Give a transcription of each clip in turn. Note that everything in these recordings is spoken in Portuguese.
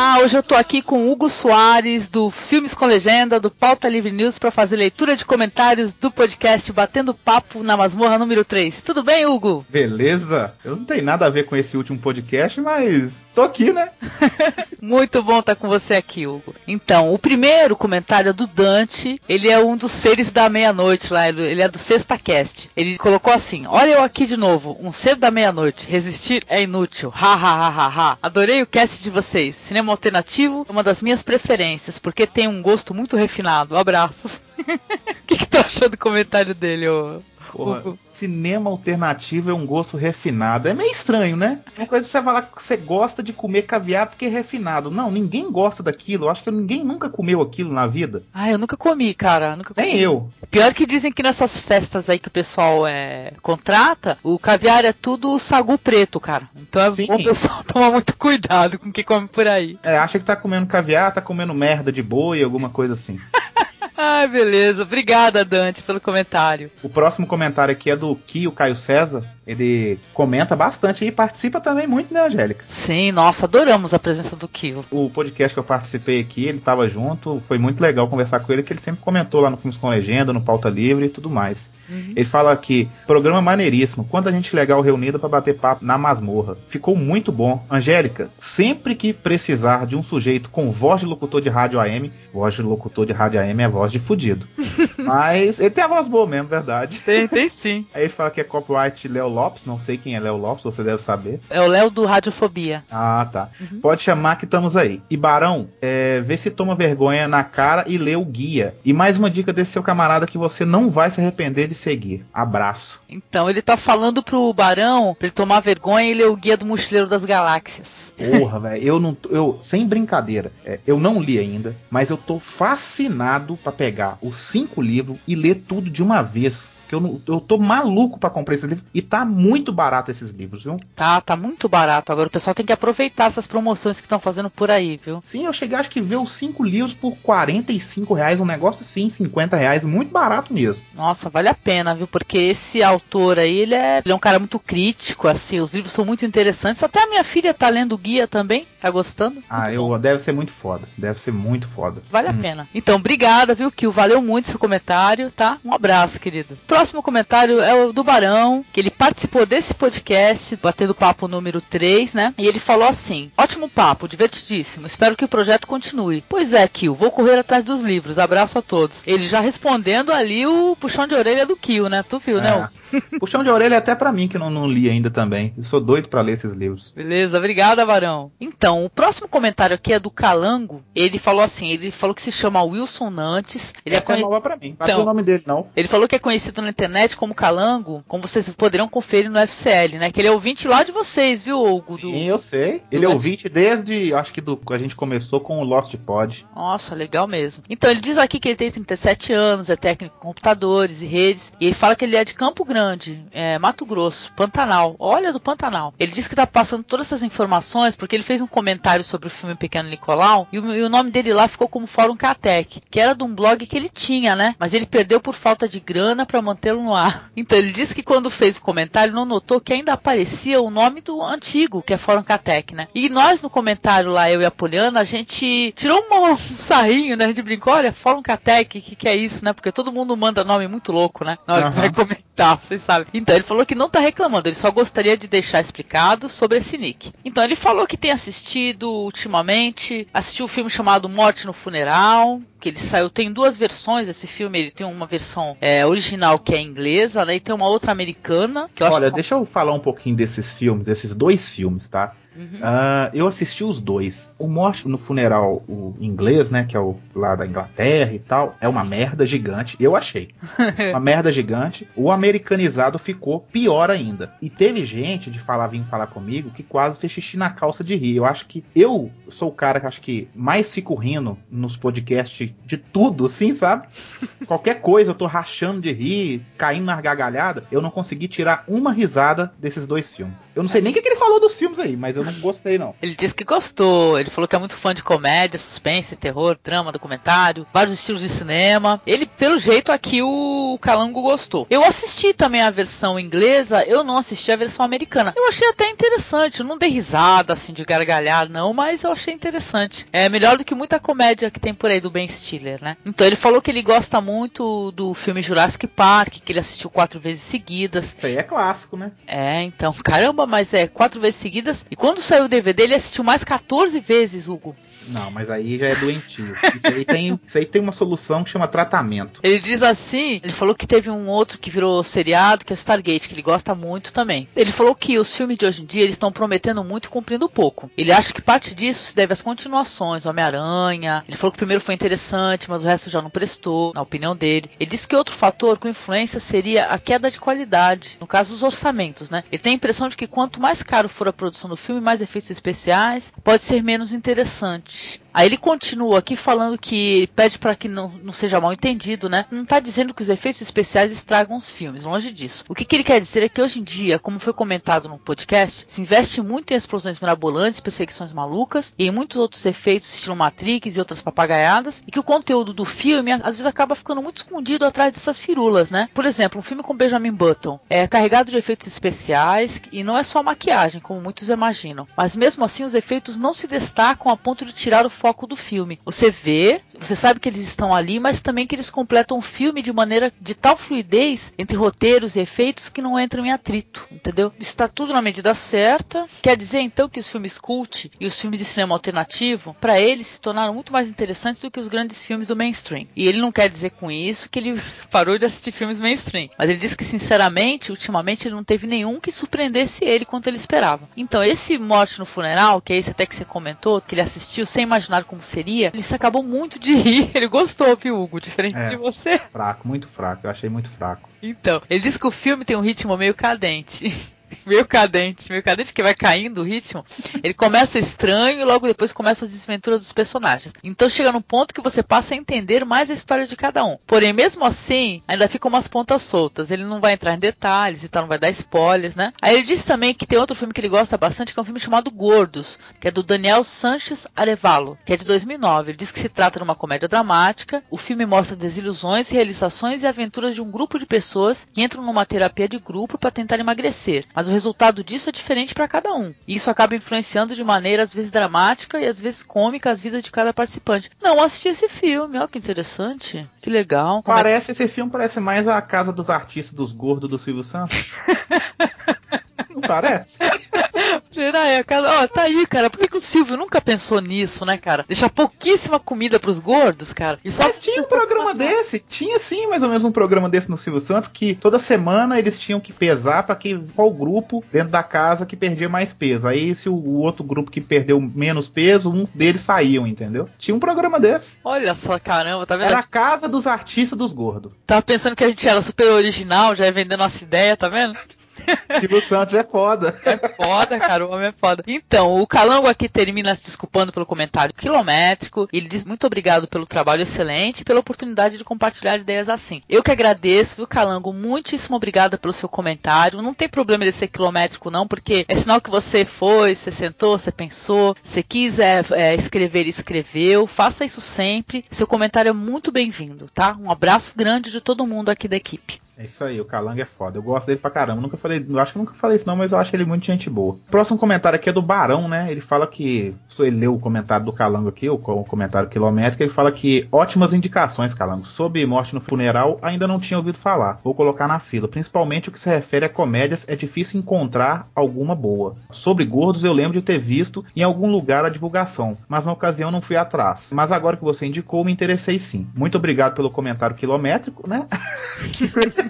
Olá, hoje eu tô aqui com Hugo Soares do Filmes com Legenda, do Pauta Livre News, para fazer leitura de comentários do podcast Batendo Papo na Masmorra número 3. Tudo bem, Hugo? Beleza? Eu não tenho nada a ver com esse último podcast, mas tô aqui, né? Muito bom estar com você aqui, Hugo. Então, o primeiro comentário é do Dante, ele é um dos seres da meia-noite lá, ele é do Sexta Cast. Ele colocou assim: Olha eu aqui de novo, um ser da meia-noite, resistir é inútil, ha ha ha ha ha. Adorei o cast de vocês. Cinema alternativo é uma das minhas preferências, porque tem um gosto muito refinado. Abraços. O que, que achou do comentário dele, ô? Porra, cinema alternativo é um gosto refinado. É meio estranho, né? Uma coisa você falar que você gosta de comer caviar porque é refinado. Não, ninguém gosta daquilo. Eu acho que ninguém nunca comeu aquilo na vida. Ah, eu nunca comi, cara. Nunca comi. Nem eu. Pior que dizem que nessas festas aí que o pessoal é, contrata, o caviar é tudo sagu preto, cara. Então é Sim. bom o pessoal tomar muito cuidado com o que come por aí. É, acha que tá comendo caviar, tá comendo merda de boi, alguma coisa assim. Ai, beleza. Obrigada, Dante, pelo comentário. O próximo comentário aqui é do Kio Caio César. Ele comenta bastante e participa também muito, né, Angélica? Sim, nossa, adoramos a presença do Kio. O podcast que eu participei aqui, ele tava junto, foi muito legal conversar com ele, que ele sempre comentou lá no Filmes com Legenda, no Pauta Livre e tudo mais. Ele fala aqui, programa maneiríssimo, quanta gente legal reunida para bater papo na masmorra. Ficou muito bom. Angélica, sempre que precisar de um sujeito com voz de locutor de rádio AM, voz de locutor de rádio AM é voz de fudido. Mas ele tem a voz boa mesmo, verdade. Tem, tem sim. Aí ele fala que é copyright Léo Lopes, não sei quem é Léo Lopes, você deve saber. É o Léo do Radiofobia. Ah, tá. Pode chamar que estamos aí. E Barão, é, vê se toma vergonha na cara e lê o guia. E mais uma dica desse seu camarada que você não vai se arrepender de seguir. Abraço. Então, ele tá falando pro Barão pra ele tomar vergonha e ler o Guia do Mochileiro das Galáxias. Porra, velho, eu não, tô- eu sem brincadeira, é, eu não li ainda, mas eu tô fascinado pra pegar os cinco livros e ler tudo de uma vez. Que eu, não- eu tô maluco pra comprar esses livros e tá muito barato esses livros, viu? Tá, tá muito barato. Agora o pessoal tem que aproveitar essas promoções que estão fazendo por aí, viu? Sim, eu cheguei acho que ver os cinco livros por 45 reais, um negócio assim, 50 reais, muito barato mesmo. Nossa, vale a pena, viu? Porque esse autor aí, ele é, ele é um cara muito crítico, assim, os livros são muito interessantes. Até a minha filha tá lendo o guia também, tá gostando. Ah, Muito eu, bom. deve ser muito foda, deve ser muito foda. Vale a Hum. pena. Então, obrigada, viu, Kio? Valeu muito seu comentário, tá? Um abraço, querido. Próximo comentário é o do Barão, que ele participou desse podcast, batendo papo número 3, né? E ele falou assim: ótimo papo, divertidíssimo. Espero que o projeto continue. Pois é, Kio, vou correr atrás dos livros. Abraço a todos. Ele já respondendo ali o puxão de orelha do Kio, né? Tu viu, né? É. Puxão de orelha é até pra mim que não, não li ainda também. Eu sou doido pra ler esses livros. Beleza, obrigada, Varão. Então, o próximo comentário aqui é do Calango. Ele falou assim: ele falou que se chama Wilson Nantes. Ele é Essa é conhe- nova pra mim. Não Então. sei o nome dele, não. Ele falou que é conhecido na internet como Calango, como vocês poderão conferir no FCL, né? Que ele é ouvinte lá de vocês, viu, Hugo? Do- Sim, eu sei. Ele é do- ouvinte desde, acho que do, a gente começou com o Lost Pod. Nossa, legal mesmo. Então, ele diz aqui que ele tem 37 anos, é técnico em computadores e redes, e ele fala que ele é de Campo Grande, é, Mato Grosso, Pantanal. Olha do Pantanal. Ele diz que tá passando todas essas informações porque ele fez um comentário sobre o filme Pequeno Nicolau e o, e o nome dele lá ficou como Fórum Catec, que era de um blog que ele tinha, né? Mas ele perdeu por falta de grana para mantê-lo no ar. Então, ele disse que quando fez o comentário não notou que ainda aparecia o nome do antigo, que é Fórum Catec, né? E nós no comentário lá, eu e a Poliana, a gente tirou um sarrinho, né? A gente brincou, olha, Fórum Catec, o que, que é isso, né? Porque todo mundo manda nome muito louco, né? Na hora que Aham. vai comentar, vocês sabem. Então, ele falou que não tá reclamando, ele só gostaria de deixar explicado sobre esse nick. Então, ele falou que tem assistido ultimamente, assistiu um filme chamado Morte no Funeral, que ele saiu, tem duas versões esse filme, ele tem uma versão é, original que é inglesa, né? E tem uma outra americana, que eu acho Olha, que... deixa eu falar um pouquinho desses filmes, desses dois filmes, tá? Uhum. Ah, eu assisti os dois. O Morte no Funeral, o inglês, né? Que é o lá da Inglaterra e tal, é uma merda gigante. Eu achei. uma merda gigante. O americanizado ficou pior ainda. E teve gente de falar, vir falar comigo, que quase fez xixi na calça de rir. Eu acho que eu sou o cara que acho que mais fico rindo nos podcasts de tudo, assim, sabe? Qualquer coisa eu tô rachando de rir, caindo na gargalhada. Eu não consegui tirar uma risada desses dois filmes. Eu não sei nem o que, que ele falou dos filmes aí, mas eu não gostei, não. Ele disse que gostou. Ele falou que é muito fã de comédia, suspense, terror, drama, documentário, vários estilos de cinema. Ele, pelo jeito, aqui o Calango gostou. Eu assisti também a versão inglesa, eu não assisti a versão americana. Eu achei até interessante. Eu não dei risada, assim, de gargalhar, não, mas eu achei interessante. É melhor do que muita comédia que tem por aí do Ben Stiller, né? Então ele falou que ele gosta muito do filme Jurassic Park, que ele assistiu quatro vezes seguidas. Isso aí é clássico, né? É, então, caramba, mas é quatro vezes seguidas. E quando saiu o DVD, ele assistiu mais 14 vezes, Hugo. Não, mas aí já é doentio. Isso aí tem, isso aí tem uma solução que chama tratamento. Ele diz assim, ele falou que teve um outro que virou seriado, que é o Stargate, que ele gosta muito também. Ele falou que os filmes de hoje em dia eles estão prometendo muito e cumprindo pouco. Ele acha que parte disso se deve às continuações, Homem-Aranha. Ele falou que o primeiro foi interessante, mas o resto já não prestou, na opinião dele. Ele disse que outro fator com influência seria a queda de qualidade, no caso os orçamentos, né? Ele tem a impressão de que quanto mais caro for a produção do filme, mais efeitos especiais, pode ser menos interessante. much. Aí ele continua aqui falando que pede para que não, não, seja mal entendido, né? Não está dizendo que os efeitos especiais estragam os filmes, longe disso. O que, que, ele quer dizer é que hoje em dia, como foi comentado no podcast, se investe muito em explosões mirabolantes, perseguições malucas e em muitos outros efeitos, estilo Matrix e outras papagaiadas, e que o conteúdo do filme às vezes acaba ficando muito escondido atrás dessas firulas, né? Por exemplo, um filme com Benjamin Button é carregado de efeitos especiais e não é só maquiagem, como muitos imaginam, mas mesmo assim os efeitos não se destacam a ponto de tirar o foco do filme. Você vê, você sabe que eles estão ali, mas também que eles completam o filme de maneira de tal fluidez entre roteiros e efeitos que não entram em atrito, entendeu? Está tudo na medida certa. Quer dizer então que os filmes cult e os filmes de cinema alternativo, para eles se tornaram muito mais interessantes do que os grandes filmes do mainstream. E ele não quer dizer com isso que ele parou de assistir filmes mainstream, mas ele diz que sinceramente, ultimamente ele não teve nenhum que surpreendesse ele quanto ele esperava. Então esse Morte no Funeral, que é esse até que você comentou, que ele assistiu sem imaginar como seria, ele se acabou muito de rir. Ele gostou, viu, Hugo? Diferente é, de você. Fraco, muito fraco. Eu achei muito fraco. Então, ele diz que o filme tem um ritmo meio cadente. meio cadente, meio cadente que vai caindo o ritmo. Ele começa estranho e logo depois começa a desventura dos personagens. Então chega num ponto que você passa a entender mais a história de cada um. Porém, mesmo assim, ainda ficam umas pontas soltas. Ele não vai entrar em detalhes e tal, não vai dar spoilers, né? Aí ele disse também que tem outro filme que ele gosta bastante, que é um filme chamado Gordos, que é do Daniel Sanches Arevalo, que é de 2009. Ele diz que se trata de uma comédia dramática. O filme mostra desilusões, realizações e aventuras de um grupo de pessoas que entram numa terapia de grupo para tentar emagrecer mas o resultado disso é diferente para cada um. E isso acaba influenciando de maneira às vezes dramática e às vezes cômica as vidas de cada participante. Não assisti esse filme, ó que interessante, que legal. Parece esse filme parece mais a casa dos artistas dos gordos do Silvio Santos. Não parece? Será é, cara? Ó, tá aí, cara. Por que, que, o Silvio nunca pensou nisso, né, cara? Deixar pouquíssima comida pros gordos, cara. E só mas tinha um programa desse. Tinha sim, mais ou menos um programa desse no Silvio Santos que toda semana eles tinham que pesar para que qual grupo dentro da casa que perdia mais peso. Aí se o, o, outro grupo que perdeu menos peso, um deles saíam, entendeu? Tinha um programa desse. Olha só, caramba, tá vendo? Era a casa dos artistas dos gordos. Tava pensando que a gente era super original, já ia vendendo nossa ideia, tá vendo? Silvio Santos é foda. É foda, cara, o homem é foda. Então, o Calango aqui termina se desculpando pelo comentário quilométrico. Ele diz muito obrigado pelo trabalho excelente e pela oportunidade de compartilhar ideias assim. Eu que agradeço, viu, Calango? Muitíssimo obrigada pelo seu comentário. Não tem problema de ser quilométrico, não, porque é sinal que você foi, você sentou, você pensou, você quis é, escrever escreveu. Faça isso sempre. Seu comentário é muito bem-vindo, tá? Um abraço grande de todo mundo aqui da equipe. É isso aí, o Calango é foda. Eu gosto dele pra caramba. Nunca falei, acho que nunca falei isso não, mas eu acho ele muito gente boa. Próximo comentário aqui é do Barão, né? Ele fala que, se ele leu o comentário do Calango aqui, o comentário quilométrico, ele fala que ótimas indicações, Calango. Sobre morte no funeral, ainda não tinha ouvido falar. Vou colocar na fila. Principalmente o que se refere a comédias, é difícil encontrar alguma boa. Sobre gordos, eu lembro de ter visto em algum lugar a divulgação, mas na ocasião não fui atrás. Mas agora que você indicou, me interessei sim. Muito obrigado pelo comentário quilométrico, né?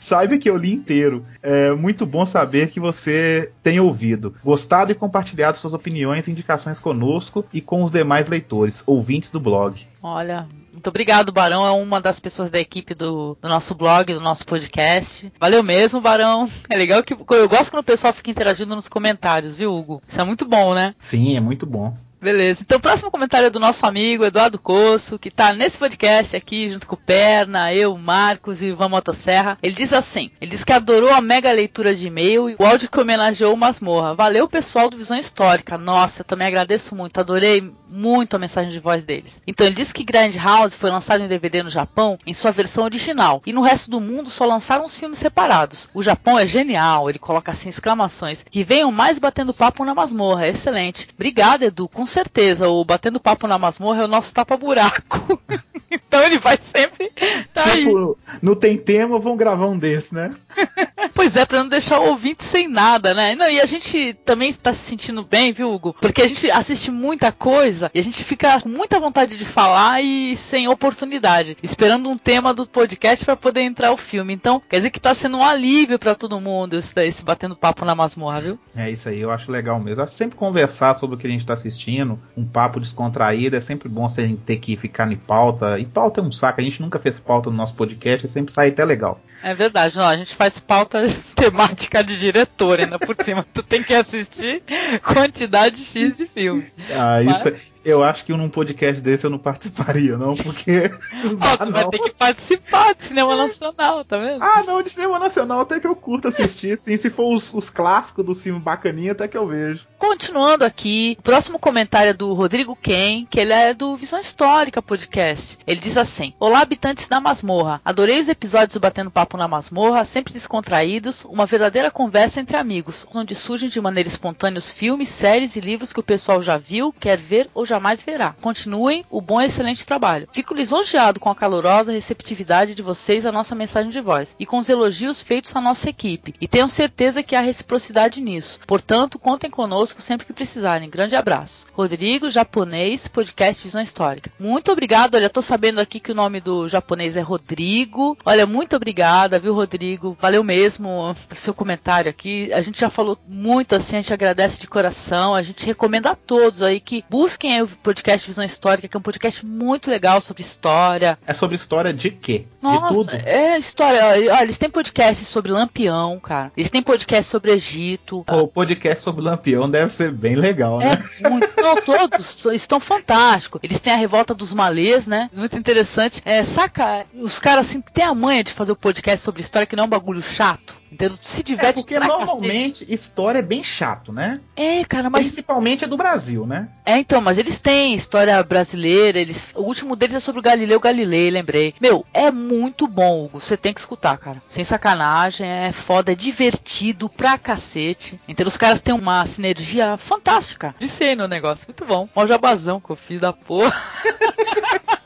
Saiba que eu li inteiro. É muito bom saber que você tem ouvido, gostado e compartilhado suas opiniões e indicações conosco e com os demais leitores, ouvintes do blog. Olha, muito obrigado, Barão. É uma das pessoas da equipe do, do, nosso blog, do nosso podcast. Valeu mesmo, Barão. É legal que. Eu gosto quando o pessoal fica interagindo nos comentários, viu, Hugo? Isso é muito bom, né? Sim, é muito bom. Beleza. Então, o próximo comentário é do nosso amigo Eduardo Coço, que tá nesse podcast aqui, junto com o Perna, eu, Marcos e Ivan Motosserra. Ele diz assim: ele diz que adorou a mega leitura de e-mail e o áudio que homenageou o Masmorra. Valeu, pessoal do Visão Histórica. Nossa, eu também agradeço muito. Adorei muito a mensagem de voz deles. Então, ele disse que Grand House foi lançado em DVD no Japão em sua versão original. E no resto do mundo só lançaram os filmes separados. O Japão é genial, ele coloca assim exclamações. Que venham mais batendo papo na masmorra. Excelente. Obrigado, Edu. Com certeza, o Batendo Papo na Masmorra é o nosso tapa-buraco. então ele vai sempre tá tipo, aí. não tem tema, vamos gravar um desse, né? pois é, pra não deixar o ouvinte sem nada, né? Não, e a gente também está se sentindo bem, viu, Hugo? Porque a gente assiste muita coisa e a gente fica com muita vontade de falar e sem oportunidade, esperando um tema do podcast para poder entrar o filme. Então, quer dizer que tá sendo um alívio para todo mundo esse, esse batendo papo na masmorra, viu? É isso aí, eu acho legal mesmo. Eu acho sempre conversar sobre o que a gente tá assistindo, um papo descontraído, é sempre bom sem ter que ficar em pauta. E pauta é um saco, a gente nunca fez pauta no nosso podcast, é sempre sai até legal. É verdade, não, a gente faz pauta temática de diretor ainda por cima. Tu tem que assistir quantidade X de filmes. Ah, Mas... isso é eu acho que num podcast desse eu não participaria, não, porque. Ó, tu não. vai ter que participar de cinema nacional, tá vendo? Ah, não, de cinema nacional até que eu curto assistir, sim. Se for os, os clássicos do filme bacaninha, até que eu vejo. Continuando aqui, o próximo comentário é do Rodrigo Ken, que ele é do Visão Histórica Podcast. Ele diz assim: Olá, habitantes da masmorra. Adorei os episódios do Batendo Papo na Masmorra, sempre descontraídos, uma verdadeira conversa entre amigos, onde surgem de maneira espontânea os filmes, séries e livros que o pessoal já viu, quer ver ou jamais verá. Continuem o bom e excelente trabalho. Fico lisonjeado com a calorosa receptividade de vocês à nossa mensagem de voz e com os elogios feitos à nossa equipe. E tenho certeza que há reciprocidade nisso. Portanto, contem conosco sempre que precisarem. Grande abraço. Rodrigo, japonês, podcast Visão Histórica. Muito obrigado. Olha, tô sabendo aqui que o nome do japonês é Rodrigo. Olha, muito obrigada, viu, Rodrigo? Valeu mesmo pelo seu comentário aqui. A gente já falou muito assim, a gente agradece de coração. A gente recomenda a todos aí que busquem o podcast Visão Histórica, que é um podcast muito legal sobre história. É sobre história de quê? Nossa, de tudo? É história. Olha, eles têm podcast sobre Lampião, cara. Eles têm podcast sobre Egito. Pô, o podcast sobre Lampião deve ser bem legal, né? É muito. Não, todos estão fantásticos. Eles têm a revolta dos malês, né? Muito interessante. É, saca, os caras assim têm a manha de fazer o um podcast sobre história que não é um bagulho chato. Entendeu? Se diverte é porque normalmente cacete. história é bem chato, né? É, cara, mas. Principalmente é do Brasil, né? É, então, mas eles têm história brasileira, eles. O último deles é sobre o Galileu Galilei, lembrei. Meu, é muito bom, Hugo. Você tem que escutar, cara. Sem sacanagem, é foda, é divertido pra cacete. Então os caras têm uma sinergia fantástica. Disse no negócio. Muito bom. Mó jabazão com o filho da porra.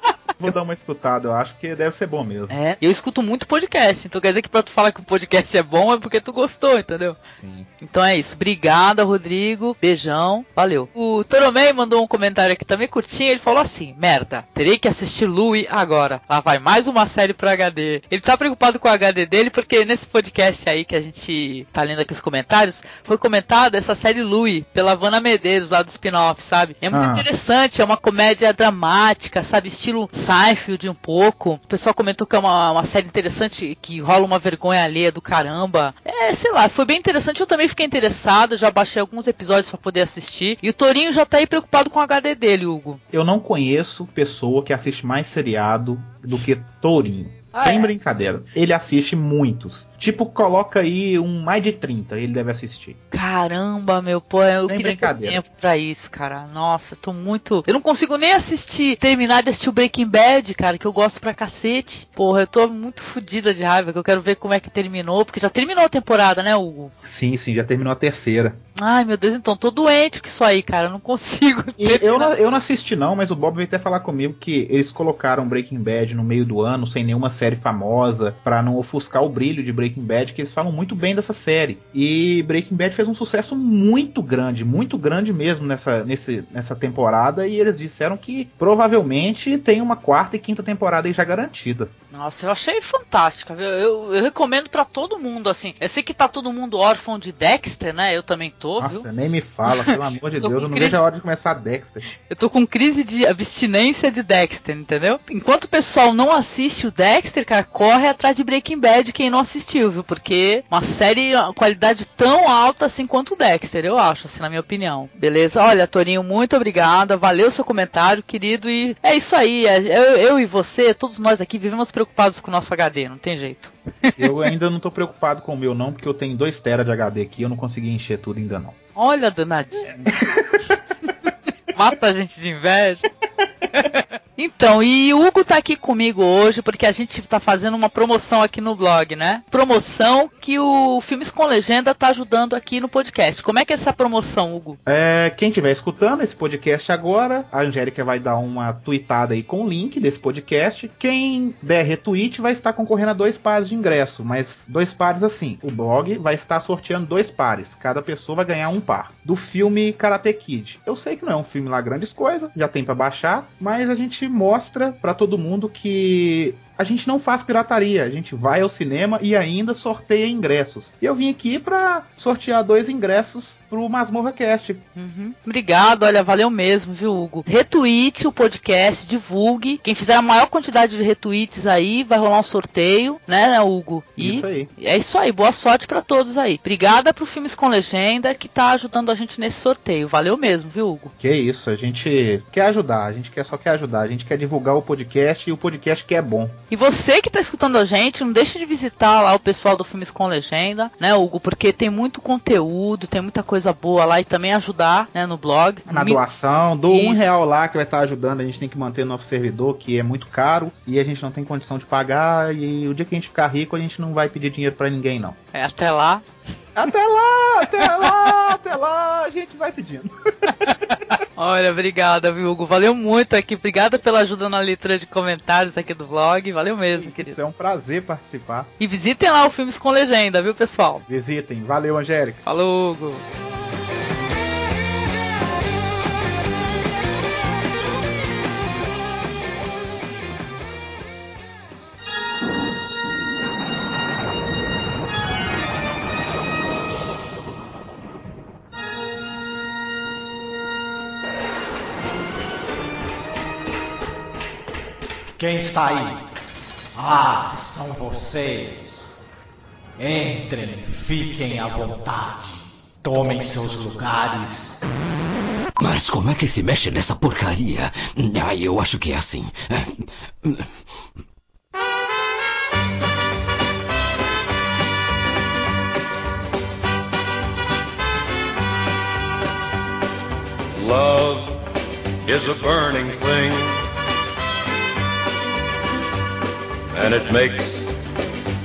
vou dar uma escutada, eu acho que deve ser bom mesmo. É, eu escuto muito podcast, então quer dizer que pra tu falar que o podcast é bom é porque tu gostou, entendeu? Sim. Então é isso. Obrigada, Rodrigo. Beijão. Valeu. O Toromei mandou um comentário aqui também curtinho. Ele falou assim: Merda, terei que assistir Louie agora. Lá vai mais uma série pro HD. Ele tá preocupado com o HD dele porque nesse podcast aí que a gente tá lendo aqui os comentários, foi comentada essa série Louie pela Vanna Medeiros lá do spin-off, sabe? É muito ah. interessante, é uma comédia dramática, sabe? Estilo Seinfeld um pouco. O pessoal comentou que é uma, uma série interessante, que rola uma vergonha alheia do caramba. É, sei lá, foi bem interessante. Eu também fiquei interessado, já baixei alguns episódios para poder assistir. E o Torinho já tá aí preocupado com o HD dele, Hugo. Eu não conheço pessoa que assiste mais seriado do que Torinho. Ah, Sem é? brincadeira. Ele assiste muitos. Tipo, coloca aí um mais de 30, ele deve assistir. Caramba, meu, pô, eu Sem queria ter tempo pra isso, cara. Nossa, tô muito. Eu não consigo nem assistir, terminar de assistir o Breaking Bad, cara, que eu gosto pra cacete. Porra, eu tô muito fodida de raiva, que eu quero ver como é que terminou, porque já terminou a temporada, né, Hugo? Sim, sim, já terminou a terceira. Ai, meu Deus, então tô doente com isso aí, cara. Eu não consigo. eu, não, eu não assisti, não, mas o Bob veio até falar comigo que eles colocaram Breaking Bad no meio do ano, sem nenhuma série famosa, para não ofuscar o brilho de Breaking Bad, que eles falam muito bem dessa série. E Breaking Bad fez um sucesso muito grande, muito grande mesmo nessa, nesse, nessa temporada, e eles disseram que provavelmente tem uma quarta e quinta temporada aí já garantida. Nossa, eu achei fantástica. Eu, eu, eu recomendo para todo mundo, assim. Eu sei que tá todo mundo órfão de Dexter, né? Eu também tô, Nossa, viu? nem me fala, pelo amor de Deus, eu não crise... vejo a hora de começar Dexter. Eu tô com crise de abstinência de Dexter, entendeu? Enquanto o pessoal não assiste o Dexter, cara, corre atrás de Breaking Bad quem não assistiu, viu? Porque uma série, qualidade tão alta assim quanto o Dexter, eu acho, assim, na minha opinião. Beleza? Olha, Torinho, muito obrigada. Valeu seu comentário, querido. E é isso aí. É, eu, eu e você, todos nós aqui, vivemos preocupados com o nosso HD, não tem jeito. Eu ainda não tô preocupado com o meu, não, porque eu tenho 2 TB de HD aqui e eu não consegui encher tudo ainda não. Olha, danadinho. Mata a gente de inveja. Então, e o Hugo tá aqui comigo hoje porque a gente tá fazendo uma promoção aqui no blog, né? Promoção que o Filmes com Legenda tá ajudando aqui no podcast. Como é que é essa promoção, Hugo? É, quem estiver escutando esse podcast agora, a Angélica vai dar uma tweetada aí com o link desse podcast. Quem der retweet vai estar concorrendo a dois pares de ingresso, mas dois pares assim. O blog vai estar sorteando dois pares. Cada pessoa vai ganhar um par. Do filme Karate Kid. Eu sei que não é um filme lá grandes coisas, já tem para baixar, mas a gente mostra para todo mundo que a gente não faz pirataria, a gente vai ao cinema e ainda sorteia ingressos. E eu vim aqui para sortear dois ingressos pro Masmorra Cast. Uhum. Obrigado, olha, valeu mesmo, viu, Hugo? Retweet o podcast, divulgue. Quem fizer a maior quantidade de retweets aí, vai rolar um sorteio, né, Hugo? E isso aí. É isso aí, boa sorte para todos aí. Obrigada pro Filmes com Legenda que tá ajudando a gente nesse sorteio. Valeu mesmo, viu, Hugo? Que isso, a gente quer ajudar, a gente quer, só quer ajudar, a gente quer divulgar o podcast e o podcast que é bom. E você que está escutando a gente, não deixe de visitar lá o pessoal do Filmes com Legenda, né, Hugo? Porque tem muito conteúdo, tem muita coisa boa lá e também ajudar, né, no blog. Na Me... doação, do um real lá que vai estar tá ajudando, a gente tem que manter nosso servidor, que é muito caro, e a gente não tem condição de pagar, e o dia que a gente ficar rico, a gente não vai pedir dinheiro para ninguém, não. É, até lá. Até lá, até lá, até lá, a gente vai pedindo. Olha, obrigada, viu, Hugo? Valeu muito aqui. Obrigada pela ajuda na leitura de comentários aqui do vlog. Valeu mesmo, Isso, querido. Isso é um prazer participar. E visitem lá o Filmes com Legenda, viu, pessoal? Visitem. Valeu, Angélica. Falou, Hugo. Quem está aí? Ah, são vocês. Entrem, fiquem à vontade. Tomem seus lugares. Mas como é que se mexe nessa porcaria? Ah, eu acho que é assim. Love is a burning thing. And it makes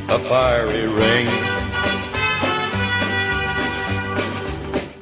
a fiery ring.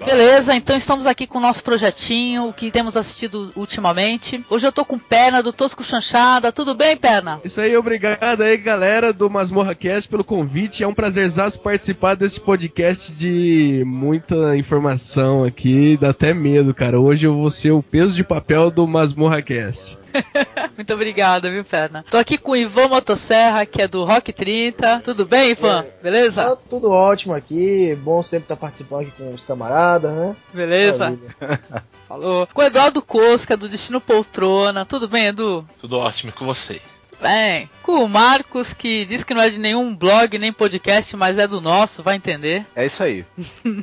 Beleza, então estamos aqui com o nosso projetinho, o que temos assistido ultimamente. Hoje eu tô com Perna do Tosco Chanchada. Tudo bem, Perna? Isso aí, obrigado aí, galera do Masmorra Cast pelo convite. É um prazerzaço participar desse podcast de muita informação aqui, dá até medo, cara. Hoje eu vou ser o peso de papel do Masmorra Cast. Muito obrigada, viu, Perna? Tô aqui com o Ivan Motosserra, que é do Rock 30. Tudo bem, Ivan? É, Beleza? Tá tudo ótimo aqui. Bom sempre estar participando aqui com os camaradas, né? Beleza? Falou. Com o Eduardo Cosca, do Destino Poltrona. Tudo bem, Edu? Tudo ótimo com você bem. Com o Marcos, que diz que não é de nenhum blog nem podcast, mas é do nosso, vai entender. É isso aí.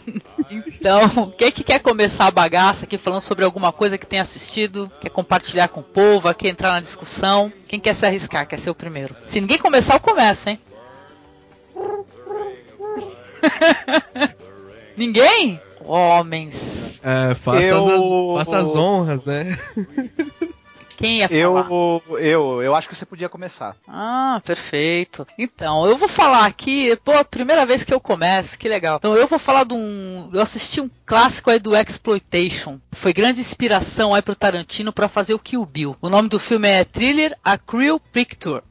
então, quem que quer começar a bagaça aqui falando sobre alguma coisa que tem assistido, quer compartilhar com o povo, quer entrar na discussão? Quem quer se arriscar, quer ser o primeiro? Se ninguém começar, eu começo, hein? ninguém? Homens. É, faça, eu... as, faça as honras, né? Quem ia falar? Eu, eu, eu acho que você podia começar. Ah, perfeito. Então, eu vou falar aqui, pô, primeira vez que eu começo, que legal. Então, eu vou falar de um, eu assisti um clássico aí do Exploitation. Foi grande inspiração aí pro Tarantino para fazer o Kill Bill. O nome do filme é Thriller A Cruel Picture.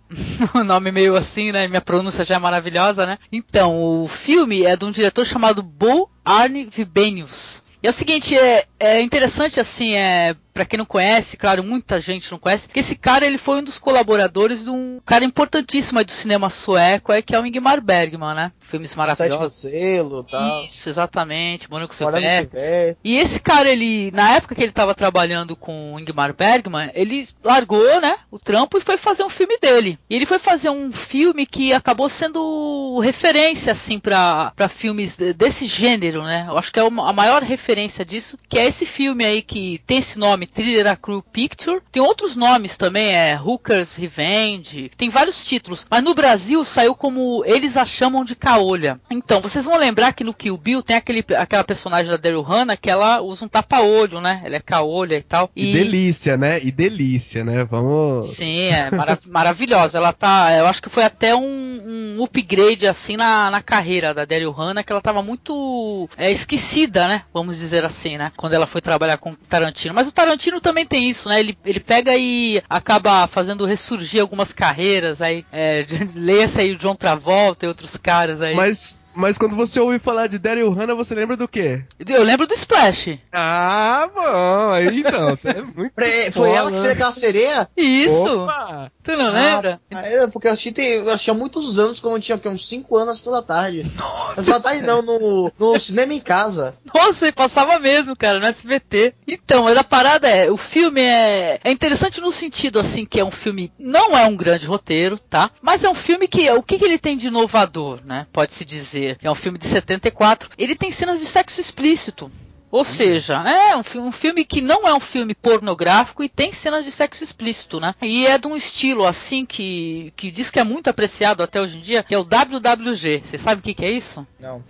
o nome meio assim, né? Minha pronúncia já é maravilhosa, né? Então, o filme é de um diretor chamado Bo Arne Vibenius. E é o seguinte, é, é interessante assim, é Pra quem não conhece, claro, muita gente não conhece, que esse cara ele foi um dos colaboradores de um cara importantíssimo aí do cinema sueco, aí, que é o Ingmar Bergman, né? Filmes Sete maravilhosos. selo e tal. Isso, exatamente, Mônico Silvestre. E esse cara, ele, na época que ele tava trabalhando com o Ingmar Bergman, ele largou, né, o trampo e foi fazer um filme dele. E ele foi fazer um filme que acabou sendo referência, assim, pra, pra filmes de- desse gênero, né? Eu acho que é a maior referência disso, que é esse filme aí que tem esse nome, Thriller A Crew Picture. Tem outros nomes também, é Hooker's Revenge, tem vários títulos. Mas no Brasil saiu como eles a chamam de Caolha. Então, vocês vão lembrar que no Kill Bill tem aquele, aquela personagem da Daryl Hannah que ela usa um tapa-olho, né? Ela é caolha e tal. E delícia, né? E delícia, né? Vamos. Sim, é mara- maravilhosa. Ela tá. Eu acho que foi até um, um upgrade assim na, na carreira da Daryl Hannah, que ela tava muito é, esquecida, né? Vamos dizer assim, né? Quando ela foi trabalhar com Tarantino. Mas o Tarantino também tem isso, né? Ele, ele pega e acaba fazendo ressurgir algumas carreiras. Aí, é, leia-se aí o John Travolta e outros caras aí. Mas, mas quando você ouve falar de Daryl Hannah, você lembra do quê? Eu lembro do Splash. Ah, bom, aí então. É muito Pre- Foi ela que fez aquela sereia? Isso! Opa! Tu não lembra? Ah, é, porque eu assisti, eu assisti há muitos anos, quando eu tinha o quê? uns 5 anos toda tarde. Nossa, toda tarde não, no, no cinema em casa. Nossa, e passava mesmo, cara, no SBT. Então, mas a parada é, o filme é, é interessante no sentido, assim, que é um filme, não é um grande roteiro, tá? Mas é um filme que, o que, que ele tem de inovador, né? Pode-se dizer. Que É um filme de 74. Ele tem cenas de sexo explícito. Ou seja, é um, um filme que não é um filme pornográfico e tem cenas de sexo explícito, né? E é de um estilo assim que, que diz que é muito apreciado até hoje em dia, que é o WWG. Você sabe o que, que é isso? Não.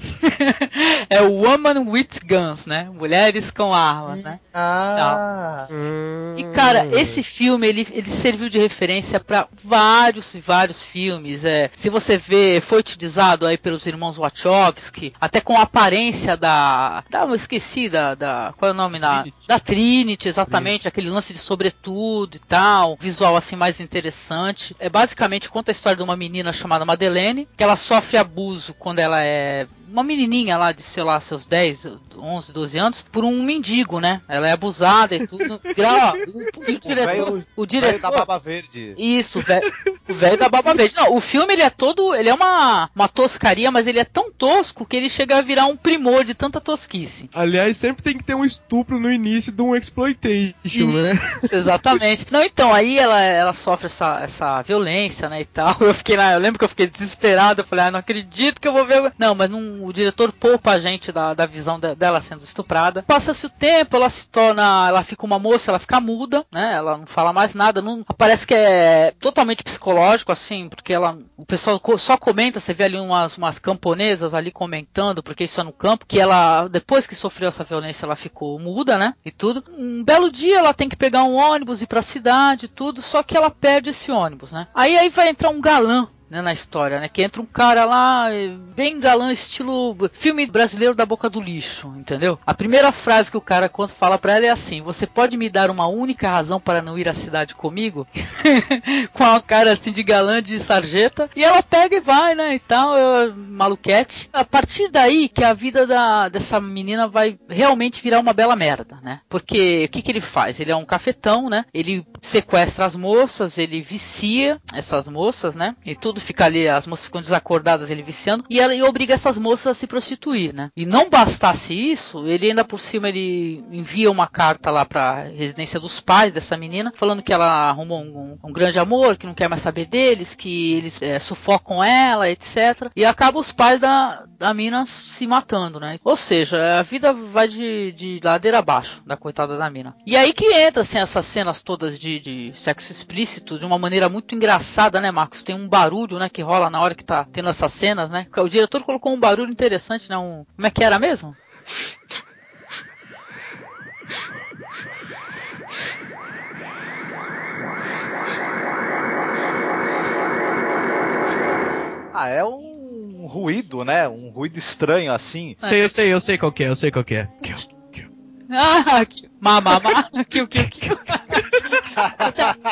é o Woman with Guns, né? Mulheres com armas, né? Ah. Hum. E cara, esse filme ele, ele serviu de referência para vários e vários filmes. É, se você vê, foi utilizado aí pelos irmãos Wachowski, até com a aparência da, da eu esqueci da, da qual é o nome da Trinity. da Trinity, exatamente, aquele lance de sobretudo e tal, visual assim mais interessante. É basicamente conta a história de uma menina chamada Madeleine, que ela sofre abuso quando ela é uma menininha lá de, sei lá, seus 10, 11, 12 anos, por um mendigo, né? Ela é abusada e tudo. E, ó, o, o diretor, velho- o diretor da Baba Verde. isso, o velho, o velho da Baba Verde. Não, o filme ele é todo, ele é uma, uma toscaria, mas ele é tão tosco que ele chega a virar um primor de tanta tosquice. Aliás, sempre tem que ter um estupro no início de um exploitation, né? Isso, exatamente. Não, então, aí ela, ela sofre essa, essa violência, né, e tal. Eu fiquei lá, eu lembro que eu fiquei desesperado, eu falei, ah, não acredito que eu vou ver. Não, mas não, o diretor poupa a gente da, da visão de- dela sendo estuprada. Passa-se o tempo, ela se torna, ela fica uma moça, ela fica muda, né, ela não fala mais nada, não, parece que é totalmente psicológico, assim, porque ela, o pessoal só comenta, você vê ali umas, umas camponesas ali comentando, porque isso é no campo, que ela, depois que sofreu essa violência, ela ficou muda, né, e tudo. Um belo dia ela tem que pegar um ônibus, ir pra cidade tudo, só que ela perde esse ônibus, né. Aí, aí vai entrar um galã né, na história, né? Que entra um cara lá, eh, bem galã, estilo filme brasileiro da boca do lixo, entendeu? A primeira frase que o cara conta, fala pra ela é assim: Você pode me dar uma única razão para não ir à cidade comigo? Com a cara assim de galã de sarjeta. E ela pega e vai, né? E tal, eu- maluquete. A partir daí que a vida da, dessa menina vai realmente virar uma bela merda, né? Porque o que, que ele faz? Ele é um cafetão, né? Ele sequestra as moças, ele vicia essas moças, né? E tudo fica ali, as moças ficam desacordadas, ele viciando, e ela e obriga essas moças a se prostituir, né? E não bastasse isso, ele ainda por cima ele envia uma carta lá pra residência dos pais dessa menina, falando que ela arrumou um, um grande amor, que não quer mais saber deles, que eles é, sufocam ela, etc. E acaba os pais da, da mina se matando, né? Ou seja, a vida vai de, de ladeira abaixo da coitada da mina. E aí que entra, assim, essas cenas todas de, de sexo explícito de uma maneira muito engraçada, né, Marcos? Tem um barulho, né, que rola na hora que tá tendo essas cenas, né? O diretor colocou um barulho interessante, né? Um, como é que era mesmo? Ah, é um ruído, né? Um ruído estranho assim. Sei, eu sei, eu sei qual que é, eu sei qual que é. Ah, que, ma, ma, ma, que, que, que. É,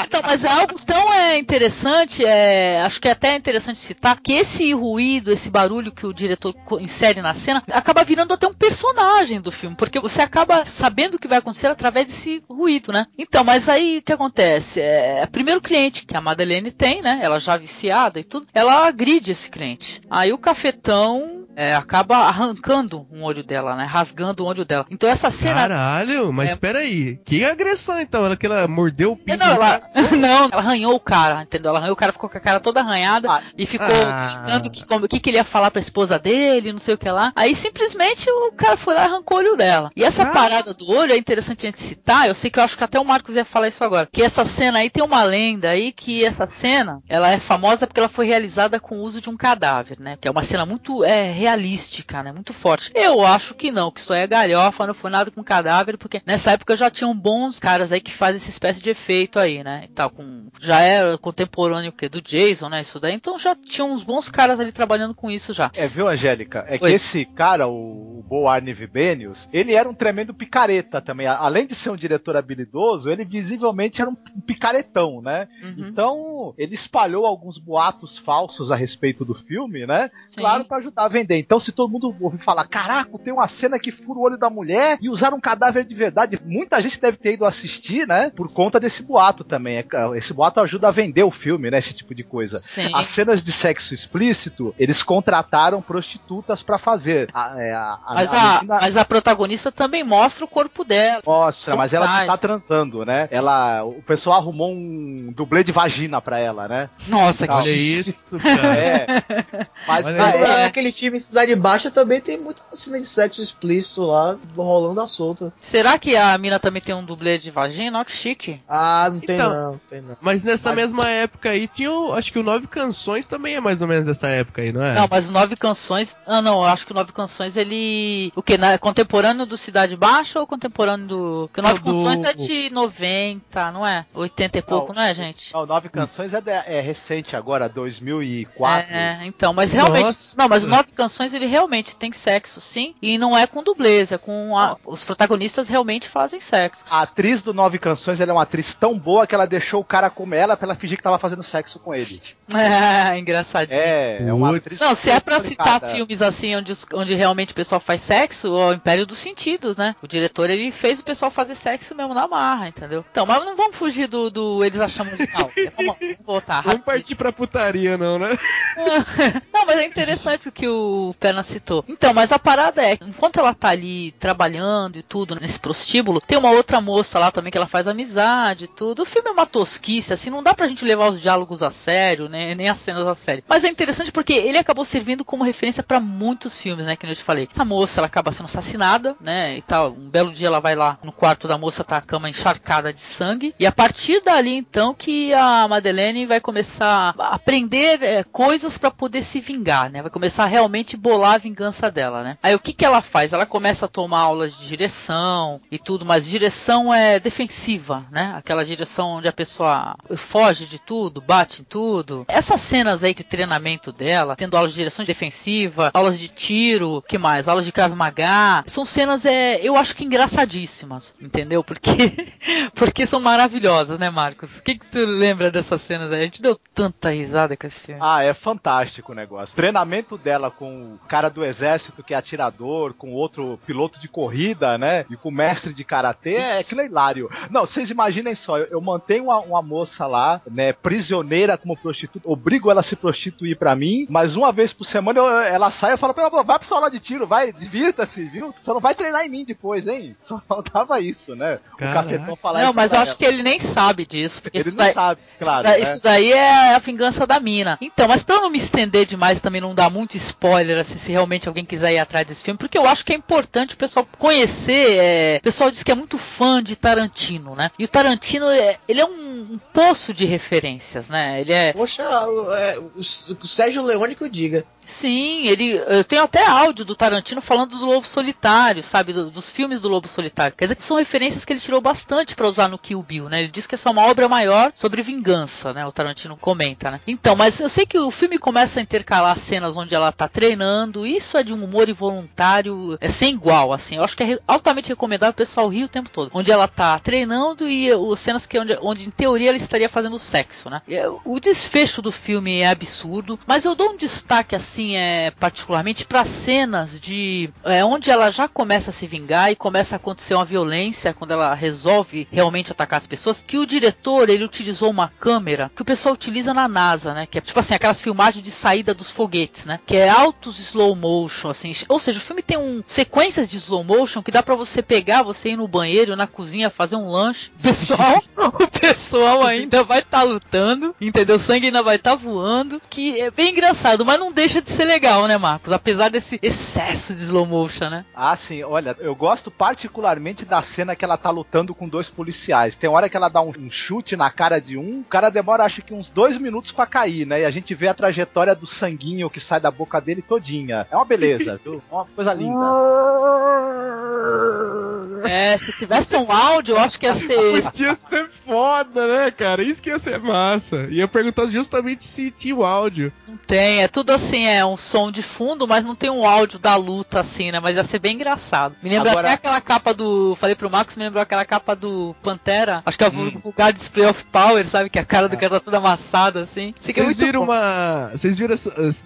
então, mas é algo tão é, interessante, é, acho que é até interessante citar, que esse ruído, esse barulho que o diretor insere na cena, acaba virando até um personagem do filme, porque você acaba sabendo o que vai acontecer através desse ruído, né? Então, mas aí o que acontece? É, primeiro cliente que a Madeleine tem, né? Ela já viciada e tudo, ela agride esse cliente. Aí o cafetão é, acaba arrancando um olho dela, né? Rasgando o olho dela. Então essa cena. Caralho, mas É. peraí. Que agressão então? Ela que ela mordeu o pinto. Não, ela, cara? não, ela arranhou o cara, entendeu? Ela arranhou o cara, ficou com a cara toda arranhada Ah. e ficou Ah. que, como- o que, que ele ia falar pra esposa dele, não sei o que lá. Aí simplesmente o cara foi lá e arrancou o olho dela. E essa Ah. parada do olho é interessante a gente citar, eu sei que eu acho que até o Marcos ia falar isso agora. Que essa cena aí tem uma lenda aí que essa cena, ela é famosa porque ela foi realizada com o uso de um cadáver, né? Que é uma cena muito é, realística, né? Muito forte. Eu acho que não, que isso aí é galhofa, não foi nada com cadáver, porque nessa época já tinham bons caras aí que fazem essa espécie de efeito aí, né? E tal, com já era contemporâneo o quê? Do Jason, né? Isso daí. Então já tinham uns bons caras ali trabalhando com isso já. É, viu, Angélica? É que Oi. esse cara, o, o Bo Arne Vibenius, ele era um tremendo picareta também. Além de ser um diretor habilidoso, ele visivelmente era um, picaretão, né? Uhum. Então, ele espalhou alguns boatos falsos a respeito do filme, né? Sim. Claro, pra ajudar a vender. Então, se todo mundo ouvir falar, caraca, tem uma cena que fura o olho da mulher e usaram um cadáver de verdade, muita gente deve ter ido assistir, né? Por conta desse boato também. É, Esse boato ajuda a vender o filme, né? Esse tipo de coisa. Sim. As cenas de sexo explícito, eles contrataram prostitutas pra fazer. A, é, a, a- Mas a a, menina mas a protagonista também mostra o corpo dela. mostra, mas ela não tá transando, né? Ela, o pessoal arrumou um dublê de vagina pra ela, né? Nossa, que Tá. Olha isso, cara. É. Mas Olha Ah, aquele time Cidade Baixa também tem muita cena de sexo explícito lá, rolando à solta. Será que a mina também tem um dublê de vagina? Ó, que chique. Ah, não tem Então. não, não tem não. Mas nessa Mas- mesma época aí tinha o, acho que o Nove Canções também é mais ou menos dessa época aí, não é? Não, mas o Nove Canções. Ah, não, eu acho que o Nove Canções ele. O que? É contemporâneo do Cidade Baixa ou contemporâneo do. Porque o Nove Do- Canções é de 90, não é? 80 e pouco, não, é, gente? Não, Nove Canções é, de- é recente agora, 2004. É, então, mas realmente. Nossa. Não, mas o Nove Canções ele realmente tem sexo, sim. E não é com dublês, é com. a- os protagonistas realmente fazem sexo. A atriz do Nove Canções ela é uma atriz tão boa que ela deixou o cara comer ela pra ela fingir que tava fazendo sexo com ele. É, engraçadinho. É, é uma atriz. Não, se é pra citar complicada. filmes assim onde, onde realmente o pessoal faz sexo, o Império dos Sentidos, né? O diretor ele fez o pessoal fazer sexo mesmo na marra, entendeu? Então, mas não vamos fugir do, do eles acham musical. vamos, vamos voltar. Vamos partir pra putaria, não, né? Não, mas é interessante o que o Perna citou. Então, mas a parada é, enquanto ela tá ali trabalhando e tudo nesse prostíbulo, tem uma outra moça lá também que ela faz amizade e tudo. O filme é uma tosquice, assim, não dá pra gente levar os diálogos a sério, né? Nem as cenas a sério. Mas é interessante porque ele acabou servindo como referência pra muitos filmes, né? Que eu te falei. Essa moça, ela acaba sendo assassinada, né? E tal. Um belo dia ela vai lá no quarto da moça, tá a cama encharcada de sangue. E a partir dali, então, que a Madeleine vai começar a aprender é, coisas pra poder se vingar, né? Vai começar a realmente bolar a vingança dela, né? Aí o que que ela faz? Ela começa a tomar aulas de direção e tudo, mas direção é defensiva, né? Aquela direção onde a pessoa foge de tudo, bate em tudo. Essas cenas aí de treinamento dela, tendo aulas de direção defensiva, aulas de tiro, que mais? Aulas de Krav Maga, são cenas, é, eu acho que engraçadíssimas, entendeu? Porque, porque são maravilhosas, né, Marcos? O que que tu lembra dessas cenas aí? A gente deu tanta risada com esse filme. Ah, é fantástico o negócio. Treinamento dela com o cara do exército que é atirador, com outro piloto de corrida, né? E com o mestre de karatê, é que é hilário. Não, vocês imaginem só, eu, eu mantenho uma, uma moça lá, né, prisioneira como prostituta, obrigo ela a se prostituir pra mim, mas uma vez por semana eu- ela sai e eu falo, pelo amor, vai pra sua aula de tiro, vai, divirta-se, viu? Só não vai treinar em mim depois, hein? Só faltava isso, né? Caraca. O cafetão falar Não, mas pra eu acho ela. que ele nem sabe disso, porque Ele isso não daí, sabe, claro. isso, daí, né? isso daí é a vingança da mina. Então, mas pra eu não me estender demais, também não dar muito spoiler, assim, se realmente alguém quiser ir atrás desse filme, porque eu acho que é importante o pessoal conhecer. é, O pessoal diz que é muito fã de Tarantino, né? E o Tarantino, é, ele é um, um poço de referências, né? Ele é. Poxa, o, é, o, o Sérgio Leone que eu diga. Sim, ele. Eu tenho até áudio do Tarantino falando do Lobo Solitário, sabe? do- dos filmes do Lobo Solitário. Quer dizer que são referências que ele tirou bastante pra usar no Kill Bill, né? Ele diz que essa é uma obra maior sobre vingança, né? O Tarantino comenta, né? Então, mas eu sei que o filme começa a intercalar cenas onde ela tá treinando. Isso é de um humor involuntário, é sem igual, assim. Eu acho que é altamente recomendável o pessoal rir o tempo todo. Onde ela tá treinando e os cenas que onde, onde em teoria ela estaria fazendo sexo, né? E, é, O desfecho do filme é absurdo, mas eu dou um destaque assim, é particularmente para cenas de é, onde ela já começa a se vingar e começa a acontecer uma violência quando ela resolve realmente atacar as pessoas. Que o diretor ele utilizou uma câmera que o pessoal utiliza na NASA, né? Que é tipo assim aquelas filmagens de saída dos foguetes, né? Que é altos slow motion, assim. Ou seja, o filme tem um sequências de slow motion que dá pra você pegar, você ir no banheiro, na cozinha, fazer um lanche. O pessoal, o pessoal ainda vai estar lutando, entendeu? O sangue ainda vai estar voando. Que é bem engraçado, mas não deixa de ser legal, né, Marcos? Apesar desse excesso de slow motion, né? Ah, sim, olha, eu gosto particularmente da cena que ela tá lutando com dois policiais. Tem hora que ela dá um, um chute na cara de um, o cara demora acho que uns dois minutos pra cair, né? E a gente vê a trajetória do sanguinho que sai da boca dele todinha. É uma beleza, viu? É uma coisa linda. É, se tivesse um áudio, eu acho que ia ser. Podia ser foda, né, cara? Isso que ia ser massa. Ia perguntar justamente se tinha o áudio. Não tem, é tudo assim, é um som de fundo, mas não tem um áudio da luta assim, né? Mas ia ser bem engraçado. Me lembra Agora- até aquela capa do. Falei pro Marcos, me lembrou aquela capa do Pantera. Acho que é o Hum. vulgar display of power, sabe? Que a cara do cara tá toda amassada assim. É Vocês muito viram bom. uma. Vocês viram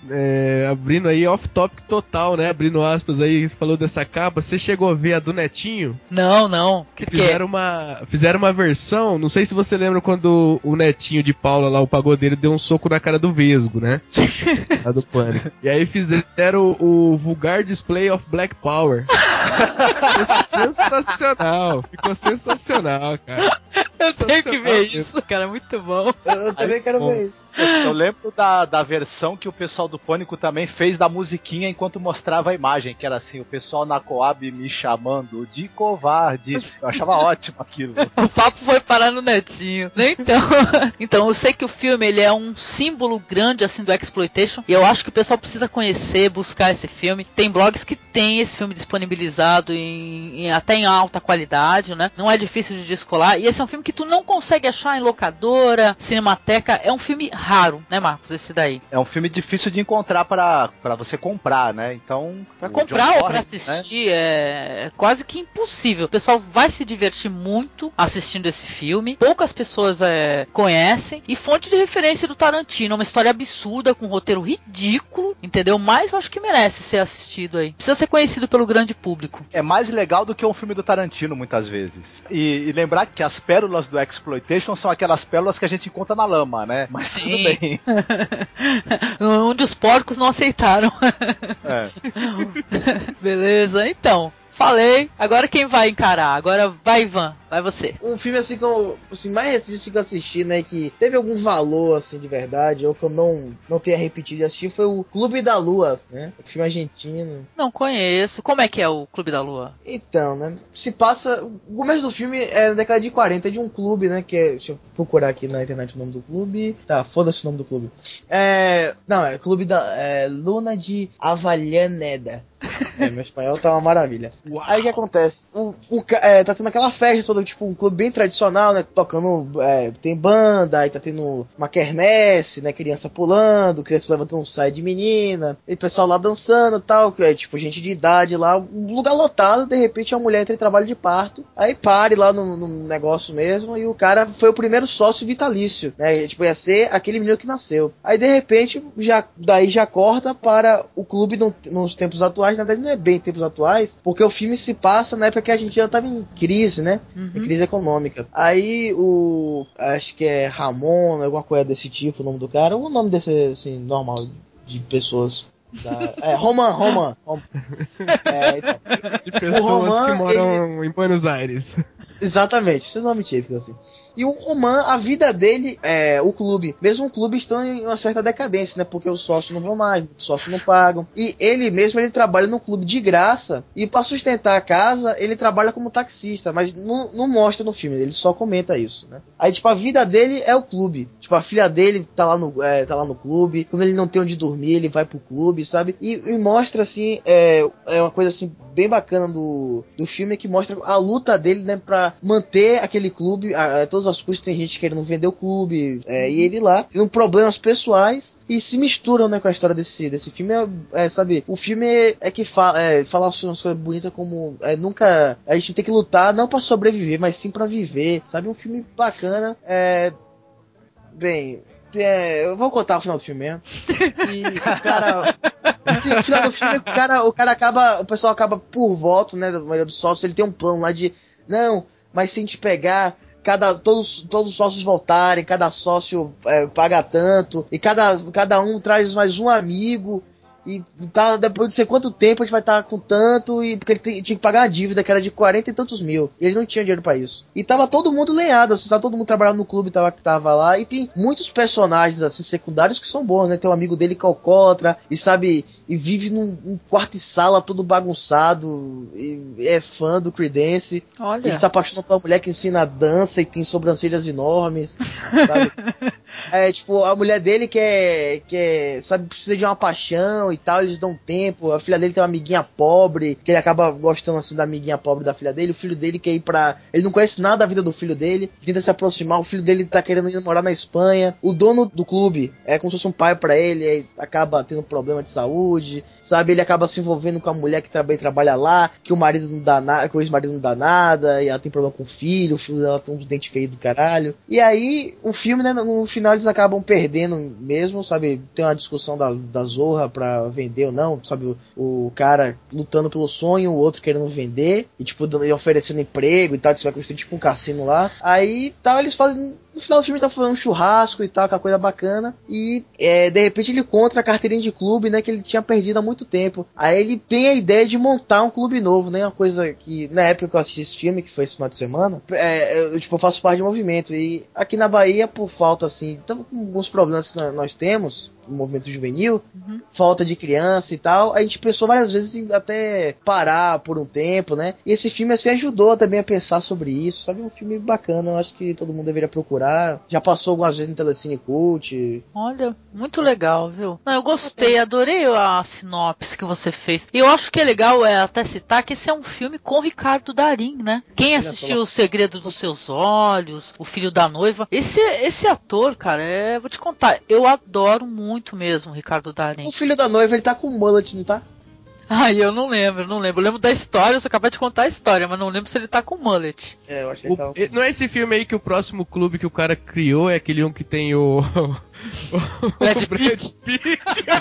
é, abrindo aí off-topic total, né? Abrindo aspas aí, falou dessa capa. Você chegou a ver a do Netinho? Não, não. Que, que é? Fizeram uma, fizeram uma versão, não sei se você lembra quando o netinho de Paula lá, o pagodeiro, deu um soco na cara do Vesgo, né? lá do pânico. E aí fizeram o, o vulgar display of Black Power. Ficou sensacional, ficou sensacional, cara. Eu tenho que ver isso, cara. Muito bom. Eu, eu também quero bom. ver isso. Eu lembro da, da versão que o pessoal do Pânico também fez da musiquinha enquanto mostrava a imagem, que era assim, o pessoal na Coab me chamando de covarde. Eu achava ótimo aquilo. O papo foi parar no netinho. né? Então, então, eu sei que o filme ele é um símbolo grande assim do exploitation e eu acho que o pessoal precisa conhecer, buscar esse filme. Tem blogs que tem esse filme disponibilizado em, em- até em alta qualidade, né? Não é difícil de descolar e esse é um filme que tu não consegue achar em locadora, cinemateca. É um filme raro, né, Marcos? Esse daí. É um filme difícil de encontrar pra você comprar, né? Então. Pra comprar John ou Torrance, pra né? assistir é quase que impossível. O pessoal vai se divertir muito assistindo esse filme. Poucas pessoas é, conhecem. E fonte de referência do Tarantino. Uma história absurda, com um roteiro ridículo, entendeu? Mas acho que merece ser assistido aí. Precisa ser conhecido pelo grande público. É mais legal do que um filme do Tarantino, muitas vezes. E, e lembrar que as pérolas do Exploitation são aquelas pérolas que a gente encontra na lama, né? Mas Sim. tudo bem. Onde os porcos não aceitaram. É. Beleza, então. Falei. Agora quem vai encarar? Agora vai, Ivan. Vai você. Um filme assim que eu, assim, mais recente que eu assisti, né, que teve algum valor assim de verdade, ou que eu não, não tenha repetido de assistir, foi o Clube da Lua, né? O filme argentino. Não conheço. Como é que é o Clube da Lua? Então, né? Se passa. O começo do filme é na década de 40 de um clube, né? Que é. Deixa eu procurar aqui na internet o nome do clube. Tá, foda-se o nome do clube. É. Não, é Clube da. É, Luna de Avallaneda. É, meu espanhol tá uma maravilha. Aí o que acontece? O, o é, tá tendo aquela festa toda, tipo, um clube bem tradicional, né? Tocando. é, tem banda, aí tá tendo uma quermesse, né? Criança pulando, criança levantando um saio de menina, e pessoal lá dançando e tal, que é tipo gente de idade lá, um lugar lotado, de repente a mulher entra em trabalho de parto, aí pare lá no, no negócio mesmo, e o cara foi o primeiro sócio vitalício, né? Tipo, ia ser aquele menino que nasceu. Aí de repente, já daí já corta para o clube no- nos tempos atuais, na verdade não é bem tempos atuais, porque o filme se passa na época que a Argentina tava em crise, né? Em crise econômica. Aí o. Acho que é Ramon, alguma coisa desse tipo, o nome do cara. O nome desse, assim, normal de pessoas. Da, é, Roman, Roman. Rom- É, então. De pessoas Roman, que moram em Buenos Aires. Exatamente, esse é o nome típico, assim. E o Roman, a vida dele, é, o clube, mesmo o clube estão em uma certa decadência, né? Porque os sócios não vão mais, os sócios não pagam. E ele mesmo, ele trabalha no clube de graça. E para sustentar a casa, ele trabalha como taxista. Mas não, não mostra no filme, ele só comenta isso, né? Aí, tipo, a vida dele é o clube. Tipo, a filha dele tá lá no, é, tá lá no clube. Quando ele não tem onde dormir, ele vai pro clube, sabe? E, e mostra, assim, é, é uma coisa, assim, bem bacana do, do filme, que mostra a luta dele, né? Pra manter aquele clube, a, a todas as custas tem gente querendo vender o clube, é, e ele lá, tendo problemas pessoais e se misturam, né, com a história desse, desse filme. É, é, sabe, o filme é, que fala, é, fala umas coisas bonitas como é, nunca. A gente tem que lutar não para sobreviver, mas sim para viver, sabe? Um filme bacana. É, bem, é, eu vou contar o final do filme mesmo. E o cara. No final do filme, o cara, o cara acaba. O pessoal acaba por voto, né? Da maioria dos sócios, ele tem um plano lá de. Não, mas se a gente pegar cada todos, todos os sócios voltarem, cada sócio é, paga tanto, e cada, cada um traz mais um amigo, e tá, depois de sei quanto tempo a gente vai estar tá com tanto, e porque ele tinha que pagar a dívida que era de 40 e tantos mil. E ele não tinha dinheiro para isso. E tava todo mundo lenhado, assim, tava todo mundo trabalhando no clube, tava, tava lá. E tem muitos personagens assim secundários que são bons, né? Tem um amigo dele que é alcoólatra, e sabe, e vive num, num quarto e sala todo bagunçado, e é fã do Creedence. Olha. Ele se apaixona pela mulher que ensina dança e tem sobrancelhas enormes, sabe? É, tipo, a mulher dele quer, quer, sabe, precisa de uma paixão e tal, eles dão tempo. A filha dele tem uma amiguinha pobre, que ele acaba gostando assim da amiguinha pobre da filha dele. O filho dele quer ir pra. Ele não conhece nada da vida do filho dele, tenta se aproximar. O filho dele tá querendo ir morar na Espanha. O dono do clube é como se fosse um pai para ele, acaba tendo problema de saúde, sabe? Ele acaba se envolvendo com a mulher que também trabalha lá, que o marido não dá nada, que o ex-marido não dá nada, e ela tem problema com o filho, o filho dela tem uns dentes feios do caralho. E aí, o filme, né, no final eles acabam perdendo mesmo, sabe? Tem uma discussão da, da Zorra pra vender ou não, sabe? O, o cara lutando pelo sonho, o outro querendo vender, e tipo, oferecendo emprego e tal, você vai construir tipo um cassino lá. Aí tal, eles fazem. No final do filme tá fazendo um churrasco e tal, aquela coisa bacana. E é, de repente ele encontra a carteirinha de clube, né? Que ele tinha perdido há muito tempo. Aí ele tem a ideia de montar um clube novo, né? Uma coisa que, na época que eu assisti esse filme, que foi esse final de semana, é, eu, tipo, faço parte de movimento. E aqui na Bahia, por falta assim, então, com alguns problemas que nós, temos, movimento juvenil, Uhum. falta de criança e tal, a gente pensou várias vezes em até parar por um tempo, né? E esse filme assim ajudou também a pensar sobre isso, sabe? Um filme bacana, eu acho que todo mundo deveria procurar. Já passou algumas vezes no Telecine Cult. Olha, muito legal, viu? Não, eu gostei, adorei a sinopse que você fez. E eu acho que é legal é até citar que esse é um filme com Ricardo Darim, né? Quem assistiu O Segredo dos Seus Olhos, O Filho da Noiva, esse esse ator, cara, é, vou te contar, eu adoro muito mesmo o Ricardo Darim. O filho da noiva, ele tá com mullet, não tá? Ai, eu não lembro, não lembro. Eu lembro da história, eu sou capaz de contar a história, mas não lembro se ele tá com mullet. É, eu achei O- que tava... e- não é esse filme aí que o próximo clube que o cara criou é aquele um que tem o. o Brad Brad Pitt.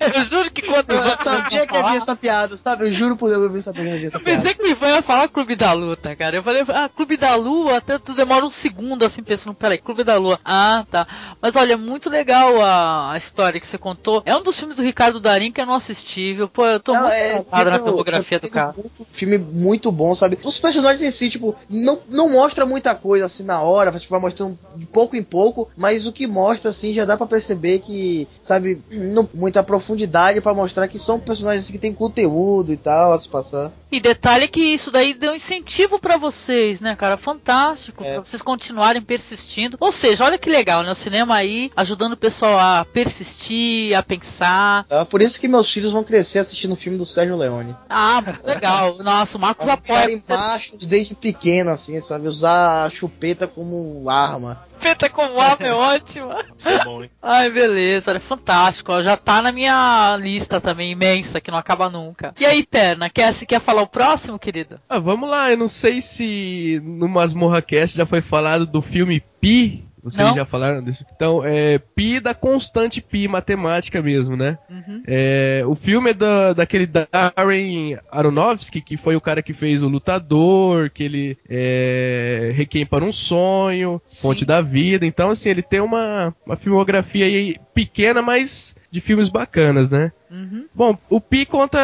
Eu juro que quando Eu você sabia que havia essa piada, sabe? Eu juro por Deus que eu havia essa Eu pensei que o Ivan ia falar Clube da Luta, cara. Eu falei, ah, Clube da Lua, até tu demora um segundo assim, pensando, peraí, Clube da Lua. Ah, tá. Mas olha, muito legal a, a história que você contou. É um dos filmes do Ricardo Darim que eu não assisti, viu? Pô, eu tô Não, muito é, na filmografia do cara. muito- filme muito bom, sabe? Os personagens em si, tipo, não, não mostra muita coisa assim na hora, tipo, vai mostrando de pouco em pouco, mas o que mostra, assim, já dá pra perceber que, sabe, não muita profundidade pra mostrar que são personagens assim, que tem conteúdo e tal a se passar. E detalhe que isso daí deu incentivo pra vocês, né, cara? Fantástico. É. Pra vocês continuarem persistindo. Ou seja, olha que legal, né? O cinema aí ajudando o pessoal a persistir, a pensar. Tá? Por isso que meus filhos vão crescer assistindo o filme do Sérgio Leone. Ah, muito legal. Nossa, o Marcos apoia. ficarem machos desde pequeno, assim, sabe? Usar a chupeta como arma. Feta como arma é ótima. Isso é bom, hein? Ai, beleza, olha, fantástico. ó, Já tá na minha lista também, imensa, que não acaba nunca. E aí, Perna, quer, se quer falar o próximo, querida? Ah, vamos lá, eu não sei se no Masmorra Cast já foi falado do filme Pi. Vocês Não. já falaram desse? Então, é Pi da constante Pi, matemática mesmo, né? Uhum. É, o filme é da, daquele Darren Aronofsky, que foi o cara que fez o Lutador, que ele é, Requiem para um Sonho, Sim. Fonte da Vida. Então, assim, ele tem uma, uma filmografia aí pequena, mas de filmes bacanas, né? Uhum. Bom, o Pi conta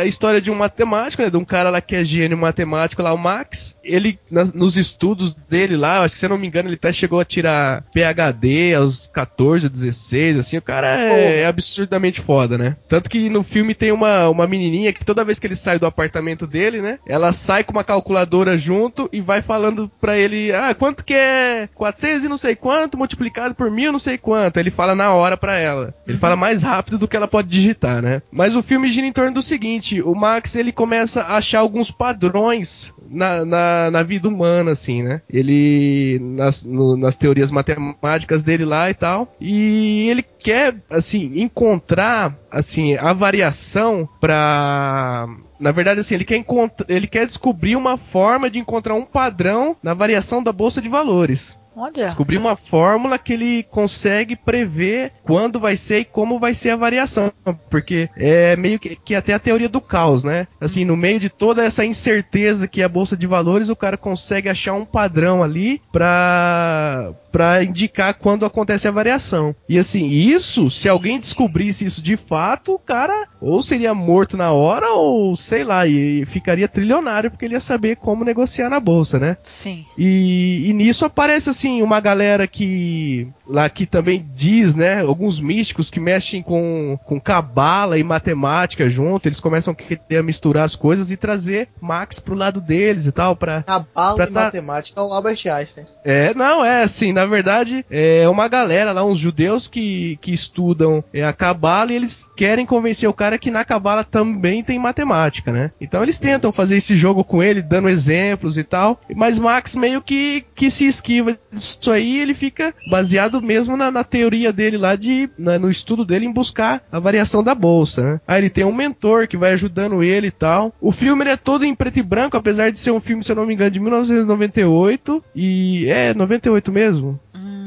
a história de um matemático, né? De um cara lá que é gênio matemático lá, o Max. Ele, nas- nos estudos dele lá, acho que se eu não me engano, ele até chegou a tirar PHD aos 14, 16, assim. O cara é, é absurdamente foda, né? Tanto que no filme tem uma, uma menininha que toda vez que ele sai do apartamento dele, né? Ela sai com uma calculadora junto e vai falando pra ele, ah, quanto que é 400 e não sei quanto multiplicado por mil não sei quanto. Ele fala na hora pra ela. Ele fala mais rápido do que ela pode digitar, né? Mas o filme gira em torno do seguinte, o Max ele começa a achar alguns padrões na, na, na vida humana, assim, né? Ele, nas, no- nas teorias matemáticas dele lá e tal, e ele quer, assim, encontrar, assim, a variação pra... Na verdade, assim, ele quer, ele quer descobrir uma forma de encontrar um padrão na variação da bolsa de valores. Olha. Descobrir uma fórmula que ele consegue prever quando vai ser e como vai ser a variação. Porque é meio que, que até a teoria do caos, né? Assim, no meio de toda essa incerteza que é a Bolsa de Valores, o cara consegue achar um padrão ali pra, pra indicar quando acontece a variação. E assim, isso, se alguém descobrisse isso de fato, o cara ou seria morto na hora, ou sei lá, e ficaria trilionário porque ele ia saber como negociar na Bolsa, né? Sim. E, e nisso aparece assim uma galera que lá que também diz, né, alguns místicos que mexem com com cabala e matemática junto, eles começam a querer misturar as coisas e trazer Max pro lado deles e tal para Cabala Pra e tá- matemática é o Albert Einstein. é, não, é assim, na verdade, é uma galera lá, uns judeus que, que estudam é, a cabala e eles querem convencer o cara que na cabala também tem matemática, né? Então eles tentam fazer esse jogo com ele, dando exemplos e tal, mas Max meio que, que se esquiva disso aí, ele fica baseado mesmo na, na teoria dele lá de, na- no estudo dele em buscar a variação da bolsa, né? Aí ele tem um mentor que vai ajudando ele e tal. O filme ele é todo em preto e branco, apesar de ser um filme, se eu não me engano, de 1998 e é 98 mesmo.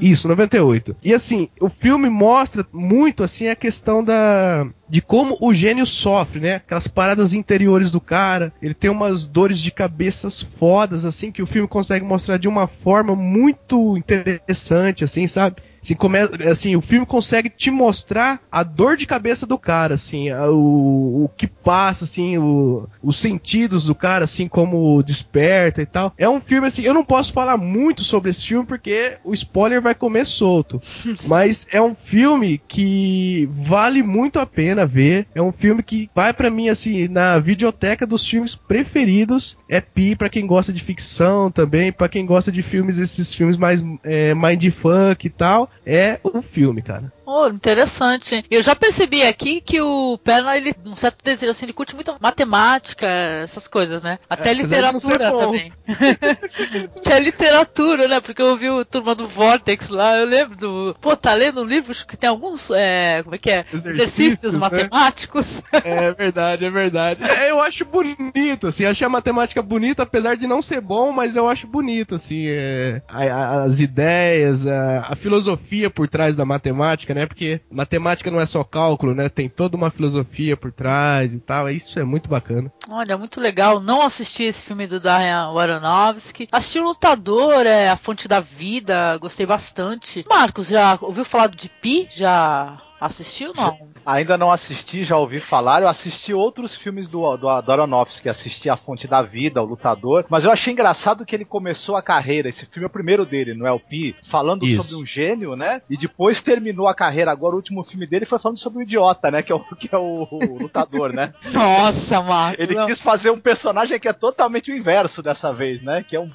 Isso, 98. E assim, o filme mostra muito assim a questão da de como o gênio sofre, né? Aquelas paradas interiores do cara. Ele tem umas dores de cabeças fodas assim que o filme consegue mostrar de uma forma muito interessante assim, sabe? Assim, come... assim, o filme consegue te mostrar a dor de cabeça do cara, assim, a- o, o que passa, assim, o- os sentidos do cara, assim, como desperta e tal. É um filme, assim, eu não posso falar muito sobre esse filme porque o spoiler vai comer solto. Mas é um filme que vale muito a pena ver. É um filme que vai pra mim, assim, na videoteca dos filmes preferidos. É Pi pra quem gosta de ficção também, pra quem gosta de filmes, esses filmes mais é, mindfuck e tal. É o filme, cara. Oh, interessante. Eu já percebi aqui que o Perna, ele, um certo desejo, assim, ele curte muito matemática, essas coisas, né? Até É, literatura também. Até literatura, né? Porque eu ouvi o turma do Vortex lá, eu lembro do. Pô, tá lendo um livro que tem alguns. É, como é que é? Exercícios, né? matemáticos. É verdade, é verdade. É, eu acho bonito, assim, achei a matemática bonita, apesar de não ser bom, mas eu acho bonito, assim, é, as ideias, a, a filosofia por trás da matemática, né? Porque matemática não é só cálculo, né? Tem toda uma filosofia por trás e tal. Isso é muito bacana. Olha, muito legal. Não assisti esse filme do Darren Aronofsky. Assisti o Lutador, é A Fonte da Vida, gostei bastante. Marcos, já ouviu falar de Pi? Já assistiu não? Ainda não assisti, já ouvi falar. Eu assisti outros filmes do, do, do Aronofsky, assisti A Fonte da Vida, O Lutador. Mas eu achei engraçado que ele começou a carreira, esse filme é o primeiro dele, no LP, falando Isso. sobre um gênio, né? E depois terminou a carreira. Agora o último filme dele foi falando sobre o idiota, né? Que é o, que é o, o lutador, né? Nossa, Marcos. Ele não. quis fazer um personagem que é totalmente o inverso dessa vez, né? Que é um,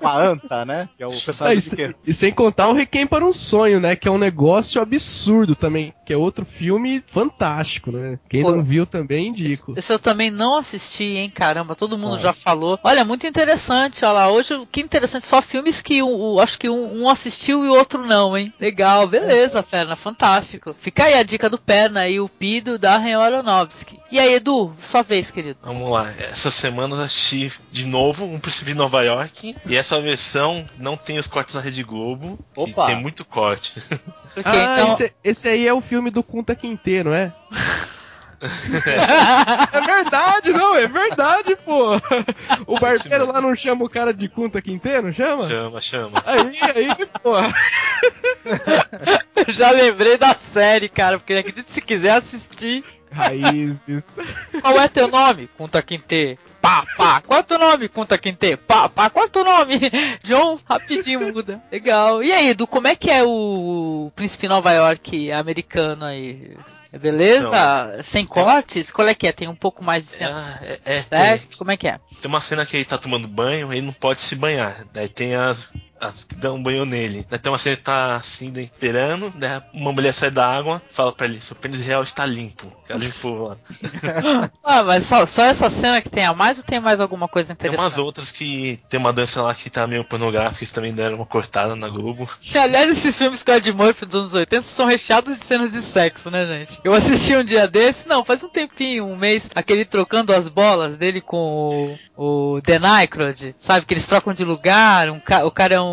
uma anta, né? Que é o É, personagem e, quê? se- e sem contar o Requiem para um Sonho, né? Que é um negócio absurdo também. Que é outro filme fantástico, né? Quem Pô, não viu também indico. Esse eu também não assisti, hein? Caramba, todo mundo Nossa. já falou. Olha, muito interessante, olha lá. Hoje, que interessante, só filmes que o, o- acho que um, um assistiu e o outro não, hein? Legal, beleza, Perna, fantástico. Fica aí a dica do Perna e o Pido da Darren Aronofsky. E aí, Edu, sua vez, querido. Vamos lá, essa semana eu assisti de novo Um Príncipe de Nova York. E essa versão não tem os cortes da Rede Globo. Opa. Tem muito corte. Porque, Ah, então, esse, esse aí é o filme do Kunta não é? é verdade, não, é verdade, pô. O barbeiro lá não chama o cara de Kunta Quinte, não chama? chama, chama. Aí, aí, pô. Eu já lembrei da série, cara, porque acredito se quiser assistir. Raízes. Qual é teu nome? Kunta Kinte. Pá, pá. Qual é teu nome? Kunta Kinte. Pá, pá. Qual é teu nome? John, rapidinho muda. Legal. E aí, Edu, como é que é o Príncipe Nova York americano aí? É beleza? Sem cortes? Qual é que é? Tem um pouco mais de cena É, é, sexo? tem, Como é que é? tem uma cena que ele tá tomando banho, ele não pode se banhar. Daí tem as, as que dão banho nele. Tem uma cena que tá assim, daí, esperando, daí uma mulher sai da água, fala pra ele, seu pênis real está limpo. Ela limpou lá. Ah, mas só, só essa cena que tem a mais ou tem mais alguma coisa Tem interessante? umas outras que tem uma dança lá que tá meio pornográfica, eles também deram uma cortada na Globo. Que, aliás, esses filmes com Ed Murphy dos anos 80 são recheados de cenas de sexo, né, gente? Eu assisti um dia desse, não, faz um tempinho, um mês, aquele trocando as bolas dele com o, o Dan Aykroyd, sabe? Que eles trocam de lugar, um ca- o cara é um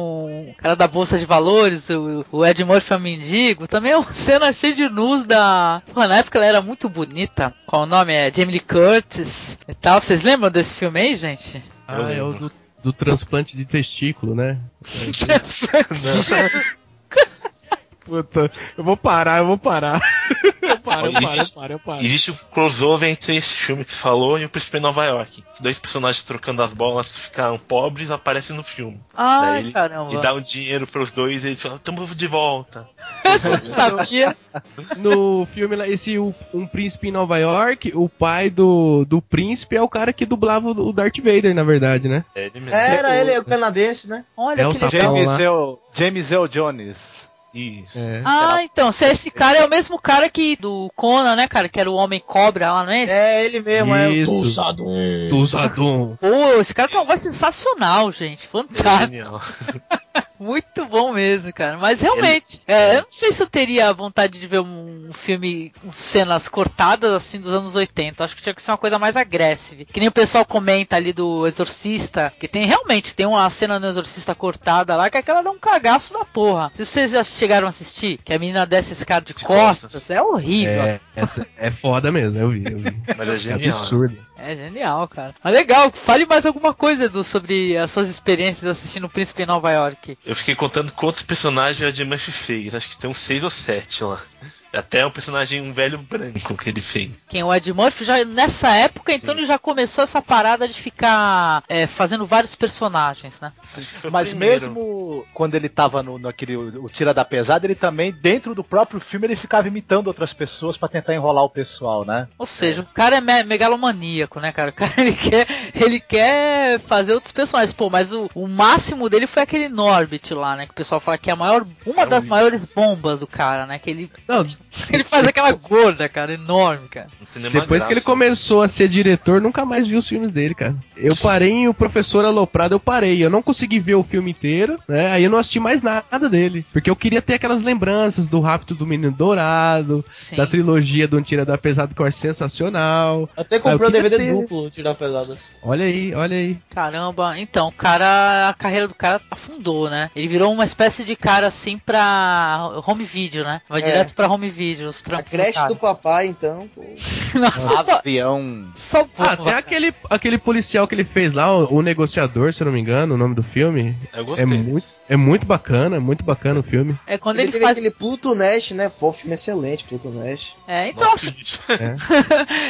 cara da Bolsa de Valores, o, o Ed Murphy é um mendigo. Também é uma cena cheia de nus da... Pô, na época ela era muito bonita. Qual o nome? É Jamie Lee Curtis e tal. Vocês lembram desse filme aí, gente? Ah, é o do, do transplante de testículo, né? Puta, eu vou parar, eu vou parar. Eu paro, eu paro, eu paro, eu paro. Existe o crossover entre esse filme que você falou e o Príncipe de Nova York. Dois personagens trocando as bolas que ficaram pobres aparecem no filme. Ai, ele, caramba. E dá um dinheiro pros dois e ele fala, tamo de volta. Sabia? No filme lá, esse o- Um Príncipe em Nova York, o pai do, do príncipe é o cara que dublava o Darth Vader, na verdade, né? É ele mesmo. Era ele, o canadense, né? Olha É o que sapão legal. James lá. Earl, James Earl Jones. Isso. É. Ah, então, se esse cara é o mesmo cara que do Conan, né, cara? Que era o Homem Cobra lá, não é? É ele mesmo, é o Isso. Tulsadum. Tuzadum. Pô, esse cara tem uma voz sensacional, gente. É Fantástico. Muito bom mesmo, cara. Mas realmente, é, eu não sei se eu teria vontade de ver um filme com cenas cortadas assim dos anos 80. Acho que tinha que ser uma coisa mais agressiva. Que nem o pessoal comenta ali do Exorcista, que tem realmente tem uma cena no Exorcista cortada lá que aquela dá um cagaço da porra. Se vocês já chegaram a assistir, que a menina desce esse cara de, De costas, costas. é horrível. É, essa é foda mesmo, eu vi, eu vi. Mas é É genial. absurdo. É genial, cara. Mas legal, fale mais alguma coisa sobre as suas experiências assistindo o Príncipe em Nova York. Eu fiquei contando quantos personagens a Murphy fez. Acho que tem uns seis ou sete lá. Até um personagem, um velho branco que ele fez. Quem o Ed Murphy já nessa época, então Sim. ele já começou essa parada de ficar é, fazendo vários personagens, né? O Mas primeiro. mesmo quando ele tava no, naquele o Tira da Pesada, ele também, dentro do próprio filme, ele ficava imitando outras pessoas pra tentar enrolar o pessoal, né? Ou seja, o cara é me- megalomaníaco, né, cara? O cara ele quer, ele quer fazer outros personagens. Pô, mas o, o máximo dele foi aquele Norbit lá, né? Que o pessoal fala que é a maior, uma É das maiores bombas do cara, né? Que ele, Não, ele faz aquela gorda, cara, enorme, cara. Depois que ele graça. começou a ser diretor, nunca mais vi os filmes dele, cara. Eu parei em O Professor Aloprado, eu parei. Eu não consegui ver o filme inteiro, né? Aí eu não assisti mais nada dele. Porque eu queria ter aquelas lembranças do Rápido do Menino Dourado, Sim. da trilogia do Um Tira da Pesada, que eu acho sensacional. Até comprou queria DVD ter. duplo, Tira da Pesada. Olha aí, olha aí. Caramba, então, o cara, a carreira do cara afundou, né? Ele virou uma espécie de cara assim pra home video, né? Vai É. direto pra home video, os A trampos creche cara. do papai, então. Nossa, só, Avião. só Ah, bomba. até aquele, aquele policial que ele fez lá, o, o Negociador, se eu não me engano, o nome do filme. Eu É gostei. muito, desse. é muito bacana, muito bacana o filme. É quando ele ele, teve faz. aquele Pluto Nash, né? Pô, filme excelente, Pluto Nash. É, então Nossa, acho- que lixo.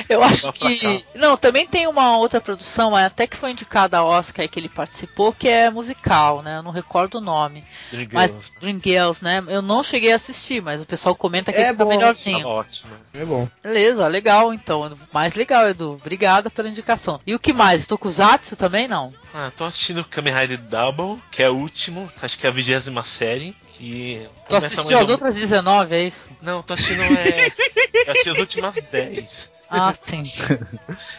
eu acho que. Não, também tem uma outra produção, mas até que foi indicada a Oscar que ele participou, que é musical, né? Eu não recordo o nome. Dream Mas Girls. Dream Girls, né? Eu não cheguei a assistir, mas o pessoal comenta que É bom, melhorzinho. Tava ótimo. É bom. Beleza, legal então. Mais legal, Edu. Obrigada pela indicação. E o que mais? Tokusatsu também não? Ah, tô assistindo Kamen Rider Double, que é o último, acho que é a vigésima série. Que Tu assistiu as ou- outras 19, é isso? Não, tô assistindo. É... eu assisti as últimas 10. Ah, sim.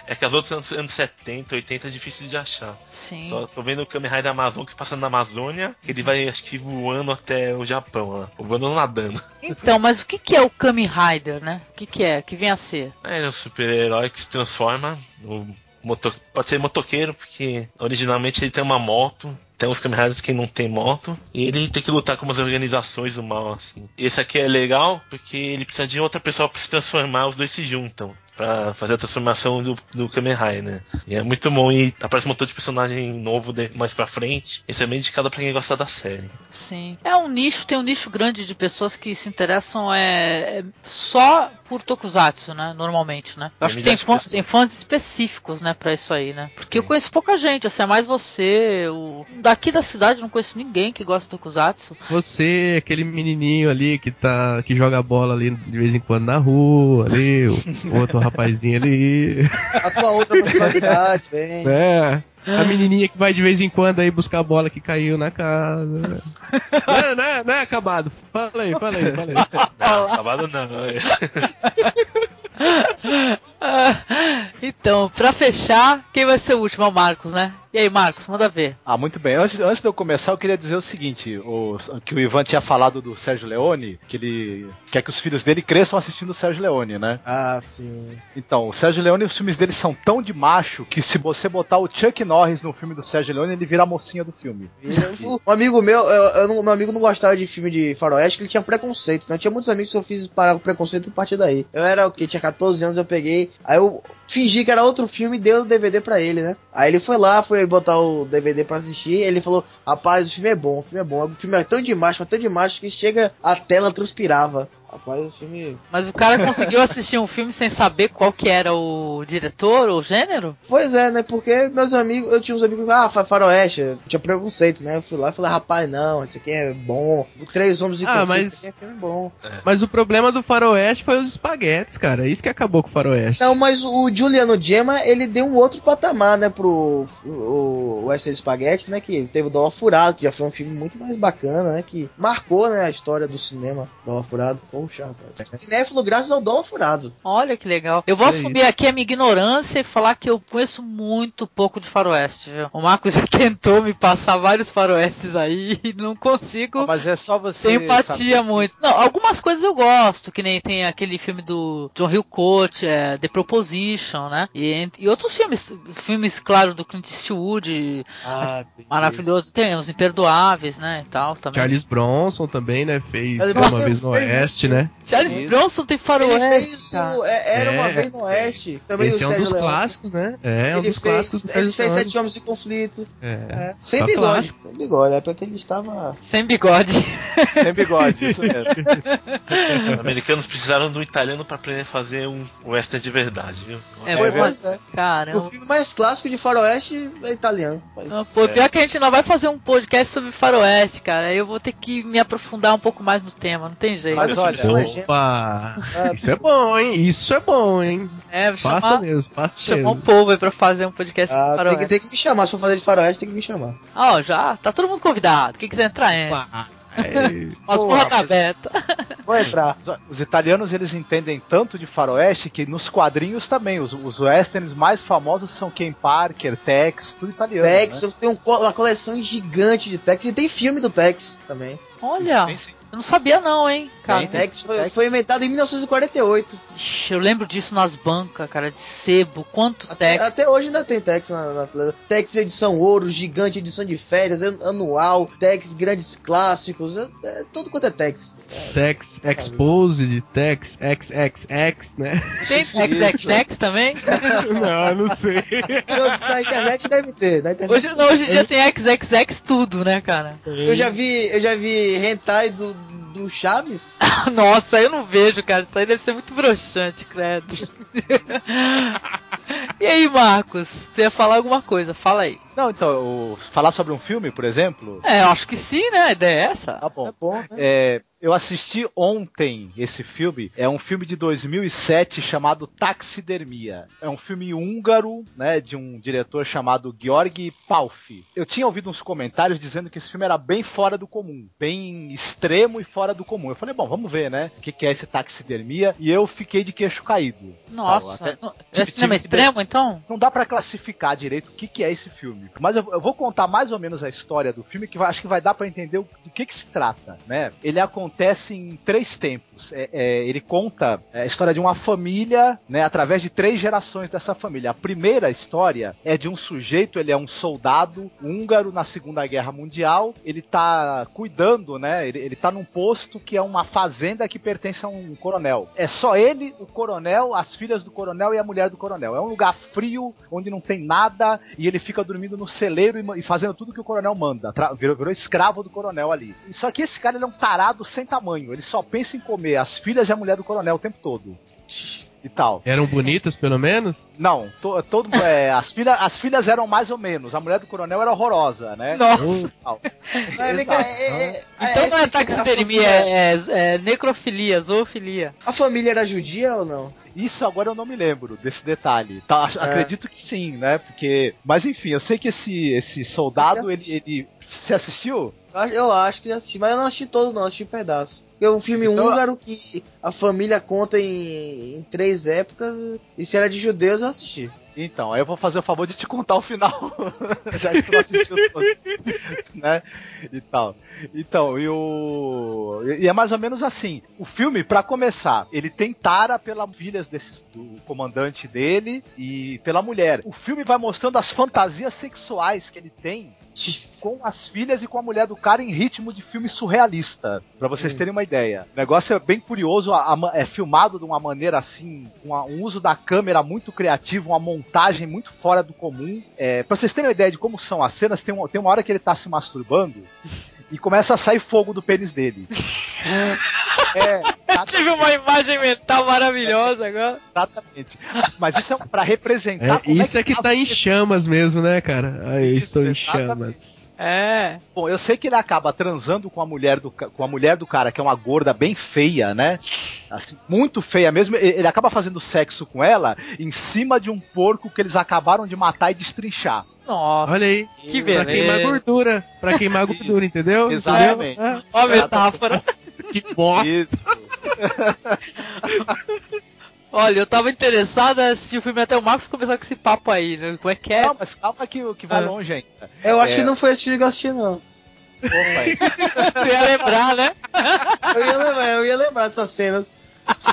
É que as outras anos, anos 70, 80 é difícil de achar. Sim. Só tô vendo o Kamen Rider Amazon que se passa na Amazônia, que ele vai, acho que, voando até o Japão lá. Ou voando nadando. Então, mas o que, que é o Kamen Rider, né? O que, que é? O que vem a ser? É, é um super-herói que se transforma no moto... Pode ser motoqueiro, porque originalmente ele tem uma moto Tem uns Riders que não tem moto. E ele tem que lutar com umas organizações do mal, assim. Esse aqui é legal porque ele precisa de outra pessoa pra se transformar, os dois se juntam. Pra fazer a transformação do, do Kamen Rider, né? E é muito bom. E aparece um montão de personagem novo de- mais pra frente. Esse é bem indicado pra quem gosta da série. Sim. É um nicho, tem um nicho grande de pessoas que se interessam é, é só por Tokusatsu, né? Normalmente, né? Eu acho que tem fãs, tem fãs específicos, né, pra isso aí, né? Porque eu conheço pouca gente, assim, é mais você. O... Daqui da cidade eu não conheço ninguém que gosta de Tokusatsu. Você, aquele menininho ali que tá que joga bola ali de vez em quando na rua, ali, o outro rapazinho ali, A tua outra personalidade, vem. né? A menininha que vai de vez em quando aí buscar a bola que caiu na casa. Não, não, é- não é acabado. Fala aí, fala aí, fala aí. Não, acabado não. então, pra fechar, quem vai ser o último? É o Marcos, né? E aí, Marcos, manda ver. Ah, muito bem. Antes, antes de eu começar, eu queria dizer o seguinte: o, que o Ivan tinha falado do Sérgio Leone, que ele quer que os filhos dele cresçam assistindo o Sérgio Leone, né? Ah, sim. Então, o Sérgio Leone, os filmes dele são tão de macho que se você botar o Chuck Norris no filme do Sérgio Leone, ele vira a mocinha do filme. Eu- Um amigo meu, eu, eu meu amigo não gostava de filme de faroeste, que ele tinha preconceito. Né? Eu tinha muitos amigos que eu fiz parar com preconceito a partir daí. Eu era o que? Tinha 14 anos, eu peguei. Aí eu fingi que era outro filme e dei o DVD pra ele, né? Aí ele foi lá, foi botar o DVD pra assistir. Ele falou: Rapaz, o filme é bom, o filme é bom. O filme é tão de macho, mas tão de macho que chega a tela transpirava. Rapaz, o filme. Mas o cara conseguiu assistir um filme sem saber qual que era o diretor ou o gênero? Pois é, né? Porque meus amigos, eu tinha uns amigos que ah, fa- faroeste, eu tinha preconceito, né? Eu fui lá e falei, rapaz, não, esse aqui é bom. Três homens de Ah, conflito, mas- esse aqui é filme bom. Mas o problema do faroeste foi os espaguetes, cara. É Isso que acabou com o faroeste. Não, mas o Giuliano Gemma, ele deu um outro patamar, né, pro o, o Spaghetti, né, que teve o Dólar Furado, que já foi um filme muito mais bacana, né, que marcou, né, a história do cinema, Dólar Furado. Poxa, rapaz. Cinéfilo graças ao Dólar Furado. Olha que legal. Eu vou É assumir aqui a minha ignorância e falar que eu conheço muito pouco de faroeste, viu? O Marcos já tentou me passar vários faroestes aí e não consigo Ah, mas é só você. ter empatia saber- muito. Não, algumas coisas eu gosto, que nem tem aquele filme do John Hillcoat, é, The Proposition, né? E, e outros filmes, filmes, claro, do Clint Eastwood, Ah, maravilhoso. Tem os Imperdoáveis, né, e tal, também. Charles Bronson também, né? Fez Charles uma Bronson vez no Oeste, muito. Né? Charles Isso. Bronson tem faroeste, é, Era Uma É, Vez no Oeste, também Esse é um Sérgio dos Leone. clássicos, né? É, é um dos fez, clássicos do ele fez Leone. Sete Homens de Conflito. É. É. Sem Só bigode. clássico. Sem bigode, é porque ele estava... Sem bigode. Sem bigode, isso mesmo. Os americanos precisaram do italiano pra aprender a fazer um western de verdade, viu? É, Foi, verdade. pois é. O filme mais clássico de faroeste é italiano. Mas- Não, pô, pior que a gente não vai fazer um podcast sobre faroeste, cara. Aí eu vou ter que me aprofundar um pouco mais no tema, não tem jeito. Mas olha, Imagina. Opa! Ah, Isso é bom, hein? Isso é bom, hein? É, Faça chamar, mesmo, faça chamar um mesmo. povo aí pra fazer um podcast Ah, tem, faroeste. que, tem que me chamar. Se for fazer de faroeste, tem que me chamar. Ó, já, tá todo mundo convidado. Quem quiser entrar, é. É, As Pô, porra tá aberta. Vou entrar. Os- Os italianos eles entendem tanto de faroeste que nos quadrinhos também. Os, os westerns mais famosos são Ken Parker, Tex, tudo italiano. Tex, né? eu tenho um uma coleção gigante de Tex. E tem filme do Tex também. Olha, Tem sim. Eu não sabia não, hein, cara. Tem, Tex foi, foi inventado em 1948. Ixi, eu lembro disso nas bancas, cara, de sebo. Quanto Até, Tex. até hoje ainda tem Tex na, na televisão. Tex edição ouro, gigante, edição de férias, an- anual, Tex grandes clássicos. É, é, tudo quanto é Tex. Tex Exposed, Tex XXX, né? Tem XXX também? não, não sei. Na internet deve ter. Na internet Hoje, não, hoje em dia tem XXX tudo, né, cara? Eu já vi, eu já vi hentai do, do Chaves. Nossa, eu não vejo, cara. Isso aí deve ser muito broxante, credo. e aí, Marcos? Tu ia falar alguma coisa? Fala aí. Não, então, o- falar sobre um filme, por exemplo. É, eu acho que sim, né? A ideia é essa. Tá bom. É bom, né? É, eu assisti ontem esse filme. É um filme de 2007 chamado Taxidermia. É um filme húngaro, né, de um diretor chamado Georgi Palfi. Eu tinha ouvido uns comentários dizendo que esse filme era bem fora do comum, bem extremo e fora do comum. Eu falei, bom, vamos ver, né, o que, que é esse Taxidermia. E eu fiquei de queixo caído. Nossa. Eu até não- é cinema extremo, então? Não dá pra classificar direito o que, que é esse filme. Mas eu, eu vou contar mais ou menos a história do filme, que vai- acho que vai dar pra entender o- do que, que se trata, né? Ele acontece em três tempos. É- é, ele conta é, a história de uma família, né? Através de três gerações dessa família. A primeira história é de um sujeito, ele é um soldado húngaro na Segunda Guerra Mundial. Ele tá cuidando, né? Ele, ele tá num posto que é uma fazenda que pertence a um coronel. É só ele, o coronel, as filhas do coronel e a mulher do coronel. É um lugar frio, onde não tem nada, e ele fica dormindo no celeiro e, e fazendo tudo que o coronel manda. Virou, virou escravo do coronel ali. E Só que esse cara ele é um tarado sem tamanho. Ele só pensa em comer as filhas e a mulher do coronel o tempo todo. E tal. Eram bonitas, pelo menos? Não, to- todo, é, as, filha, as filhas eram mais ou menos. A mulher do coronel era horrorosa, né? Nossa. É, é- é- Então é- não é taxidermia, é, é- é necrofilia, zoofilia. A família era judia ou não? Isso agora eu não me lembro desse detalhe. Tá, É. Acredito que sim, né? Porque. Mas enfim, eu sei que esse, esse soldado, ele, ele. Você assistiu? Eu acho- Eu acho que assisti, mas eu não assisti todo, não, assisti um pedaço. Porque um filme Então- húngaro que a família conta em, em três épocas, e se era de judeus, eu assisti. Então, aí eu vou fazer o favor de te contar o final. Já que tu não assistiu todo. né? E tal. Então, e o. E é mais ou menos assim. O filme, pra começar, ele tem tara pelas filhas desse, do comandante dele e pela mulher. O filme vai mostrando as fantasias sexuais que ele tem com as filhas e com a mulher do cara em ritmo de filme surrealista, Pra vocês terem uma ideia. O negócio é bem curioso, a- a é filmado de uma maneira assim, com a- um uso da câmera muito criativo, uma montagem muito fora do comum. É, para vocês terem uma ideia de como são as cenas, tem, uma- tem uma hora que ele tá se masturbando e começa a sair fogo do pênis dele. É, Eu tive uma imagem mental maravilhosa agora. exatamente. Mas isso é pra representar. É, como isso é que tá em chamas mesmo, né, cara? Aí Isso, estou em chamas. É. Bom, eu sei que ele acaba transando com a mulher do, com a mulher do cara, que é uma gorda bem feia, né? Assim, muito feia mesmo. Ele acaba fazendo sexo com ela em cima de um porco que eles acabaram de matar e destrinchar. Nossa. Olha aí. Que Pra beleza. queimar gordura. Pra queimar gordura, entendeu? Exatamente. Entendeu? Ó a metáfora. Que bosta. Isso. Olha, eu tava interessado em assistir o filme até o Marcos começar com esse papo aí, né? Como é que é? Não, mas calma que, que vai Ah. longe ainda. Eu acho É. que não foi esse filme que eu assisti, não. Opa, Tu ia lembrar, né? Eu ia lembrar, eu ia lembrar dessas cenas.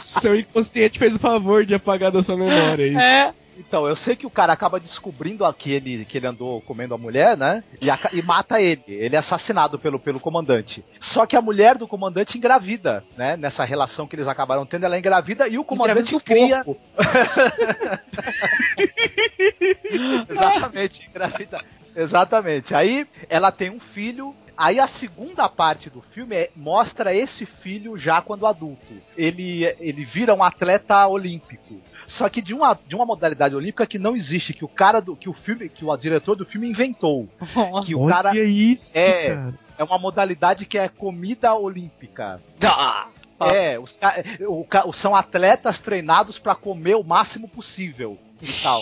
Seu inconsciente fez o favor de apagar da sua memória. Isso. É. Então, eu sei que o cara acaba descobrindo aquele que ele andou comendo a mulher, né? E, aca- e mata ele. Ele é assassinado pelo, pelo comandante. Só que a mulher do comandante engravida, né? Nessa relação que eles acabaram tendo, ela é engravida e o comandante Engravida cria. Exatamente, engravida. Exatamente. Aí ela tem um filho. Aí a segunda parte do filme é- mostra esse filho já quando adulto. Ele, ele vira um atleta olímpico. Só que de uma, de uma modalidade olímpica que não existe, que o cara do. que o filme, que o diretor do filme inventou. Nossa. Que o cara Olha isso, é- cara. é uma modalidade que é comida olímpica. Ah. É, os, o ca- são atletas treinados pra comer o máximo possível e tal.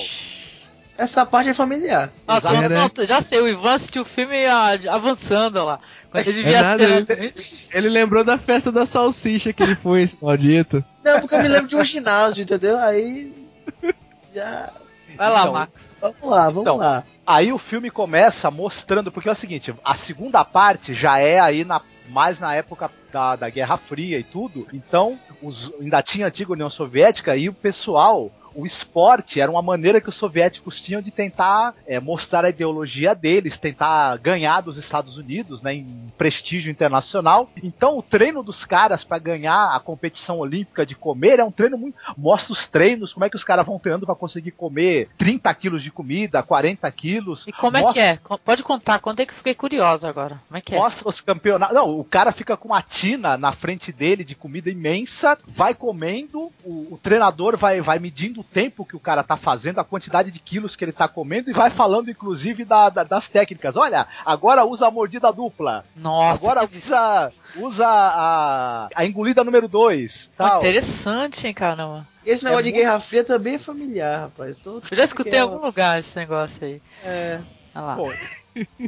Essa parte é familiar. Ah, É, não, já sei, o Ivan assistiu o filme ah, avançando lá. Quando ele É a nada, ele- assim, Ele lembrou da festa da salsicha que ele foi, esse maldito. Não, porque eu me lembro de um ginásio, entendeu? Aí. Já. Vai lá, Então, Marcos. Vamos lá, vamos Então, lá. Aí o filme começa mostrando, porque é o seguinte, a segunda parte já é aí na mais na época da, da Guerra Fria e tudo, então os, ainda tinha a antiga União Soviética e o pessoal, o esporte era uma maneira que os soviéticos tinham de tentar é, mostrar a ideologia deles, tentar ganhar dos Estados Unidos, né, em prestígio internacional. Então o treino dos caras para ganhar a competição olímpica de comer é um treino muito mostra os treinos, como é que os caras vão treinando para conseguir comer 30 quilos de comida, 40 quilos. E como é que Mostra- é? Co- Pode contar, conta aí que eu fiquei curiosa agora. Como é que é? Mostra os campeonatos. Não, o cara fica com uma tina na frente dele de comida imensa, vai comendo, o, o treinador vai, vai medindo o tempo que o cara tá fazendo, a quantidade de quilos que ele tá comendo e vai falando, inclusive, da- da- das técnicas. Olha, agora usa a mordida dupla. Nossa, agora que usa, usa a, a engolida número 2. Pô, interessante, hein, caramba. Esse negócio É de muito- Guerra Fria também é familiar, rapaz. Tô- Eu já escutei em é- algum lugar esse negócio aí. É.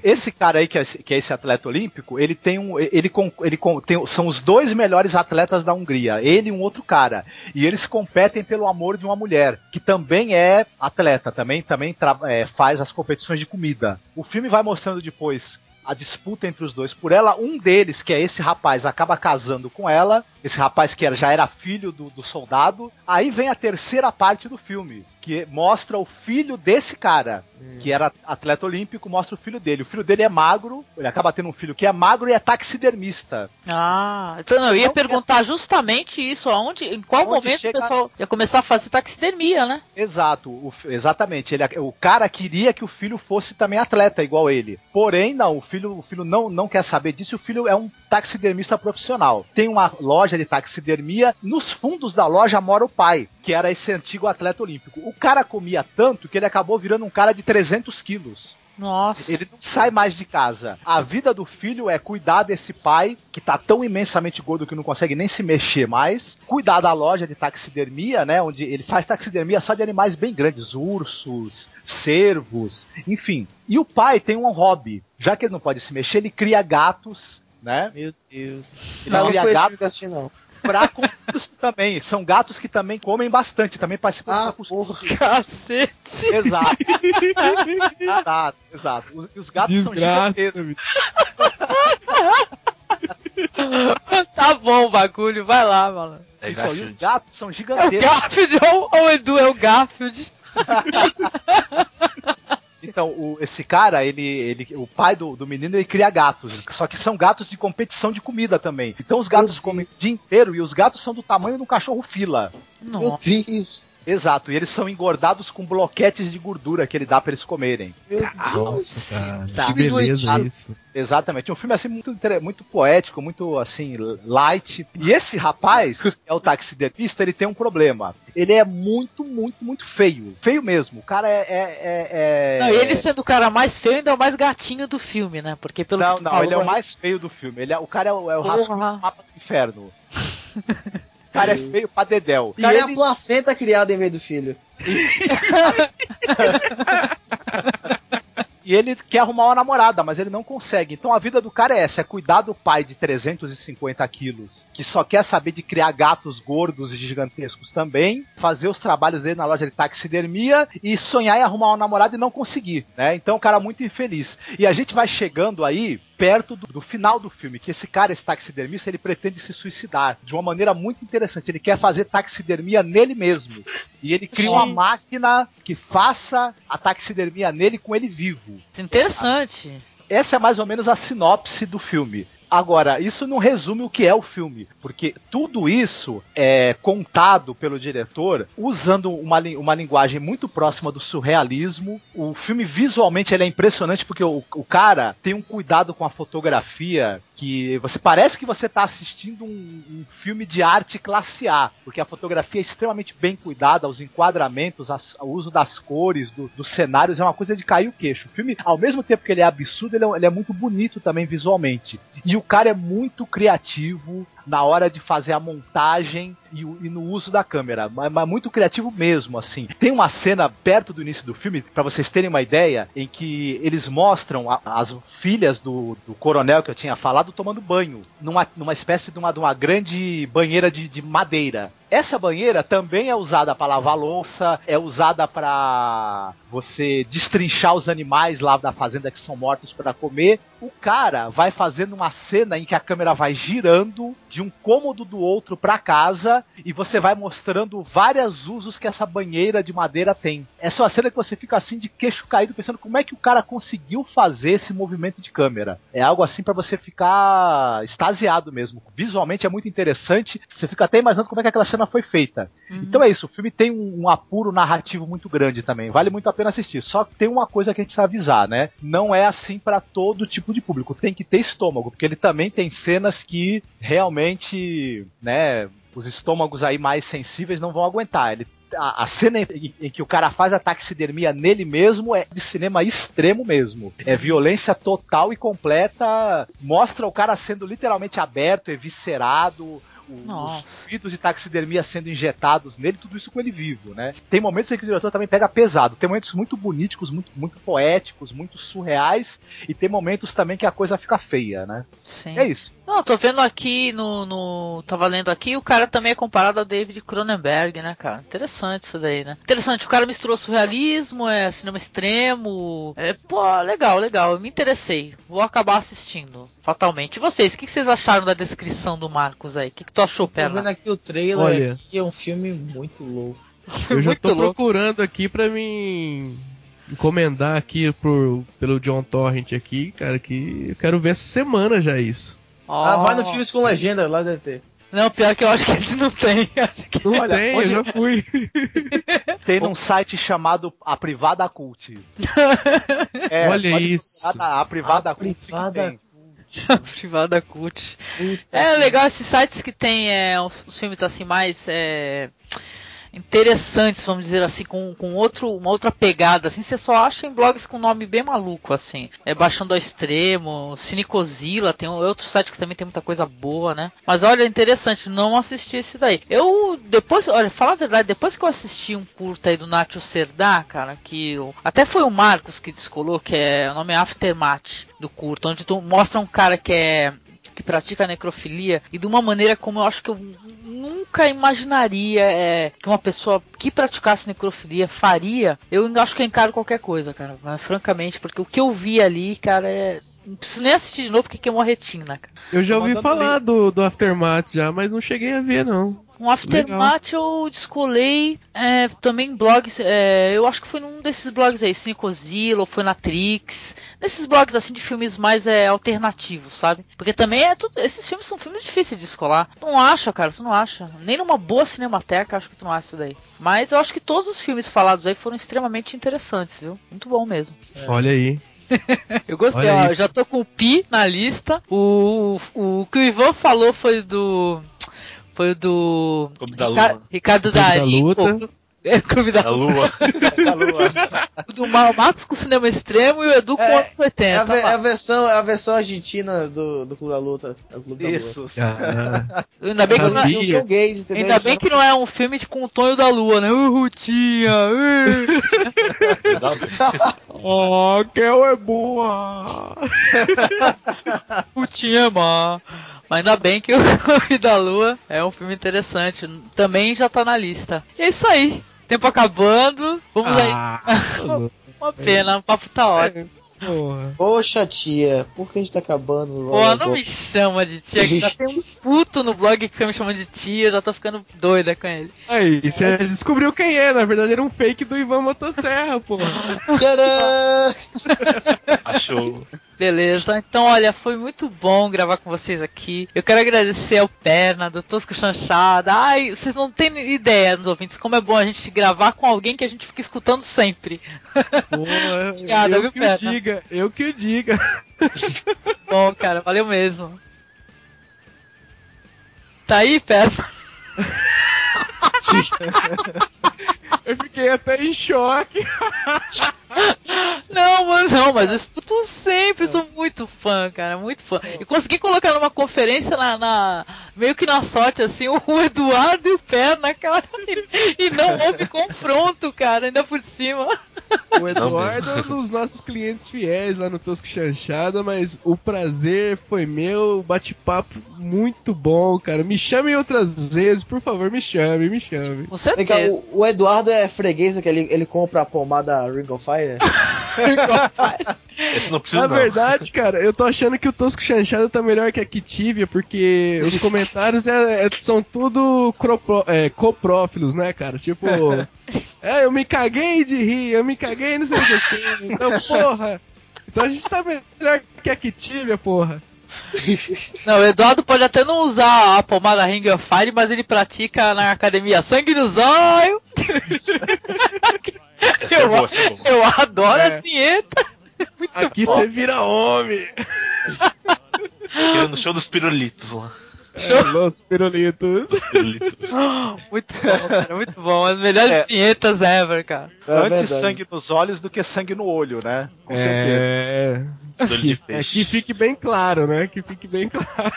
Esse cara aí, que é, que é esse atleta olímpico, ele tem um. Ele, ele tem, são os dois melhores atletas da Hungria, ele e um outro cara. E eles competem pelo amor de uma mulher, que também é atleta, também, também tra- é, faz as competições de comida. O filme vai mostrando depois a disputa entre os dois por ela. Um deles, que é esse rapaz, acaba casando com ela. Esse rapaz que já era filho do, do soldado. Aí vem a terceira parte do filme, que mostra o filho desse cara, que era atleta olímpico, mostra o filho dele. O filho dele é magro, ele acaba tendo um filho que é magro e é taxidermista. Ah, então não, eu ia Não, perguntar justamente isso, aonde, em qual Onde momento chega- o pessoal ia começar a fazer taxidermia, né? Exato, o exatamente. Ele, o cara queria que o filho fosse também atleta, igual ele. Porém, não, o filho, o filho não, não quer saber disso. O filho é um taxidermista profissional. Tem uma loja de taxidermia. Nos fundos da loja mora o pai, que era esse antigo atleta olímpico. O cara comia tanto que ele acabou virando um cara de 300 quilos. Nossa. Ele não sai mais de casa. A vida do filho é cuidar desse pai, que tá tão imensamente gordo que não consegue nem se mexer mais. Cuidar da loja de taxidermia, né? Onde ele faz taxidermia só de animais bem grandes, ursos, cervos, enfim. E o pai tem um hobby. Já que ele não pode se mexer, ele cria gatos, né? Meu Deus. Ele Não, não cria foi esse gato. filme que eu assisti, não. Pra também. São gatos que também comem bastante, também participam Ah, do porra. Cacete. Exato. exato, exato. Os, os gatos são Desgraça, gigantescos. bicho. tá bom o bagulho, vai lá, mano. É Então, e os gatos são É o gigantescos. Garfield ou ou o Edu é o Garfield? Então, o- esse cara, ele, ele, o pai do, do menino, ele cria gatos. Só que são gatos de competição de comida também. Então os gatos Meu comem o dia inteiro e os gatos são do tamanho de um cachorro fila. Meu Nossa. Deus. Exato, e eles são engordados com bloquetes de gordura que ele dá pra eles comerem. Meu. Nossa, cara. Tá. Que beleza isso. Exatamente, um filme assim muito, muito poético, muito assim, light. E esse rapaz, que é o taxidermista, ele tem um problema. Ele é muito, muito, muito feio. Feio mesmo. O cara é. é, é- é- Não, ele sendo o cara mais feio, ainda é o mais gatinho do filme, né? Porque pelo Não, não, falou, ele é o mais feio do filme. Ele é, o cara é o, é o Porra. rascunho do mapa do inferno. O cara é feio pra dedéu. O cara é a placenta criada em vez do filho. e ele quer arrumar uma namorada, mas ele não consegue. Então a vida do cara é essa: é cuidar do pai de 350 quilos, que só quer saber de criar gatos gordos e gigantescos também, fazer os trabalhos dele na loja de taxidermia e sonhar em arrumar uma namorada e não conseguir, né? Então é um cara muito infeliz. E a gente vai chegando aí perto do, do final do filme, que esse cara, esse taxidermista, ele pretende se suicidar de uma maneira muito interessante. Ele quer fazer taxidermia nele mesmo. E ele cria uma Sim. máquina que faça a taxidermia nele com ele vivo. Interessante. Essa é mais ou menos a sinopse do filme. Agora, isso não resume o que é o filme, porque tudo isso é contado pelo diretor usando uma, uma linguagem muito próxima do surrealismo. O filme visualmente ele é impressionante porque o, o cara tem um cuidado com a fotografia que você parece que você está assistindo um, um filme de arte classe A, porque a fotografia é extremamente bem cuidada, os enquadramentos, as- o uso das cores, do- dos cenários é uma coisa de cair o queixo. O filme, ao mesmo tempo que ele é absurdo, ele é, ele é muito bonito também visualmente. E o cara é muito criativo na hora de fazer a montagem e, e no uso da câmera, mas, mas muito criativo mesmo, assim. Tem uma cena perto do início do filme, pra vocês terem uma ideia, em que eles mostram a- as filhas do, do coronel que eu tinha falado tomando banho, numa, numa espécie de uma, de uma grande banheira de, de madeira. Essa banheira também é usada para lavar louça, é usada para você destrinchar os animais lá da fazenda que são mortos para comer. O cara vai fazendo uma cena em que a câmera vai girando de um cômodo do outro para casa e você vai mostrando vários usos que essa banheira de madeira tem. Essa é uma cena que você fica assim de queixo caído pensando como é que o cara conseguiu fazer esse movimento de câmera. É algo assim para você ficar extasiado mesmo. Visualmente é muito interessante, você fica até imaginando como é que aquela cena foi feita. Então é isso, o filme tem um, um apuro narrativo muito grande também. Vale muito a pena assistir. Só que tem uma coisa que a gente precisa avisar, né? Não é assim para todo tipo de público. Tem que ter estômago, porque ele também tem cenas que realmente, né, os estômagos aí mais sensíveis não vão aguentar. Ele a, a cena em, em que o cara faz a taxidermia nele mesmo é de cinema extremo mesmo. É violência total e completa. Mostra o cara sendo literalmente aberto, eviscerado. O- os fluidos de taxidermia sendo injetados nele, tudo isso com ele vivo, né? Tem momentos em que o diretor também pega pesado. Tem momentos muito bonitos, muito, muito poéticos, muito surreais, e tem momentos também que a coisa fica feia, né? Sim. É isso. Não, tô vendo aqui no, no. Tava lendo aqui, o cara também é comparado ao David Cronenberg, né, cara? Interessante isso daí, né? Interessante, o cara misturou surrealismo, é cinema extremo. É, pô, legal, legal. Eu me interessei. Vou acabar assistindo, fatalmente. E vocês, o que, que vocês acharam da descrição do Marcos aí? O que, que tu achou, Tô vendo aqui o trailer, Olha. que é um filme muito louco. Eu já tô louco. procurando aqui pra mim encomendar aqui por, pelo John Torrent aqui, cara, que eu quero ver essa semana já isso. Ah, Ó. vai no filmes com legenda, lá deve ter. Não, pior que eu acho que esse não tem. Acho que... Não Olha, tem, onde- eu já fui. Tem num site chamado A Privada Cult. É, Olha isso. procurar A Privada A Cult. que Privada tem. Privada Cult. Puta É legal esses sites que tem é, os filmes assim mais é, interessantes, vamos dizer assim, com, com outro, uma outra pegada. Assim, você só acha em blogs com nome bem maluco, assim. É Baixando ao Extremo, Cinecozilla, tem um outro site que também tem muita coisa boa, né? Mas olha, interessante, não assisti esse daí. Eu, depois, olha, falar a verdade, depois que eu assisti um curta aí do Nacho Serdá, cara, que eu- até foi o Marcos que descolou, que é, o nome é Aftermath do curto, onde tu mostra um cara que é que pratica necrofilia e de uma maneira como eu acho que eu nunca imaginaria é, que uma pessoa que praticasse necrofilia faria. Eu acho que eu encaro qualquer coisa, cara, mas, francamente, porque o que eu vi ali, cara, é. Não preciso nem assistir de novo porque queimou a retina, cara. Eu já ouvi falar do, do Aftermath já, mas não cheguei a ver, não. Um Aftermath eu descolei é, também em blogs, é, eu acho que foi num desses blogs aí, Cinecozilla, ou foi na Trix, nesses blogs assim de filmes mais é, alternativos, sabe? Porque também é tudo, esses filmes são filmes difíceis de descolar. Tu não acha, cara, tu não acha. Nem numa boa cinemateca acho que tu não acha isso daí. Mas eu acho que todos os filmes falados aí foram extremamente interessantes, viu? Muito bom mesmo. Olha aí. Eu gostei, ó, eu já tô com o Pi na lista. O, o, o que o Ivan falou foi do. Foi o do. Clube da Rica- Lua. Ricardo Clube da É, Clube da A lua. O do Ma- Marcos com cinema extremo e o Edu com É, anos 80. É a, ve- tá é a versão, é a versão argentina do, do Clube da Luta. É o Clube da Lua. Isso. Ah, Ainda bem, que não, gays, entendeu? ainda bem que não é um filme de, com o Tonho da Lua, né? Uh, Rutinha! Uh, oh, que é boa! Rutinha, má. Mas ainda bem que o Clube da Lua é um filme interessante. Também já tá na lista. E é isso aí. Tempo acabando. Vamos aí. Ah, Uma pena, o papo tá ótimo. porra. Poxa, tia, por que a gente tá acabando? Pô, logo? não me chama de tia, que já tem um puto no blog que fica me chamando de tia, eu já tô ficando doida com ele. Aí, você descobriu quem é, na verdade era um fake do Ivan Motosserra, porra. Tcharam! Achou. Beleza, então olha, foi muito bom gravar com vocês aqui. Eu quero agradecer ao Perna, do Tosco Chanchada. Ai, vocês não têm ideia, nos ouvintes, como é bom a gente gravar com alguém que a gente fica escutando sempre. Porra, Obrigada, eu viu, que o Pedra? diga, eu que o diga. bom, cara, valeu mesmo. Tá aí, Perna? Eu fiquei até em choque. Não, mas não, mas eu escuto sempre, sou muito fã, cara, muito fã. E consegui colocar numa conferência na, na- meio que na sorte, assim, o Eduardo e o Perna, cara, e, e não houve confronto, cara, ainda por cima. O Eduardo é um dos nossos clientes fiéis lá no Tosco Chanchada, mas o prazer foi meu, bate-papo muito bom, cara. Me chame outras vezes, por favor, me chame, me chame. Certeza. o, o Eduardo é freguês que ele, ele compra a pomada Ring of Fire? Esse não precisa Na não. verdade, cara, eu tô achando que o Tosco Chanchada tá melhor que a Kitivia, porque os comentários é- é- são tudo cropro- é, coprófilos, né, cara? Tipo, é, eu me caguei de rir, eu me caguei não sei o que. Então, porra. Então a gente tá melhor que a Kitivia, porra. Não, o Eduardo pode até não usar a pomada Ring of Fire, mas ele pratica na academia sangue no zóio. Essa é eu, boa, essa é boa. eu adoro É. a vinheta. Muito Aqui bom. você vira homem. No show dos pirulitos lá. É, Los Pirulitos. Muito bom, cara, muito bom. As melhores É. vinhetas ever, cara. É Antes verdade. sangue nos olhos do que sangue no olho, né? Com certeza. É. De Que, é, que fique bem claro, né? Que fique bem claro.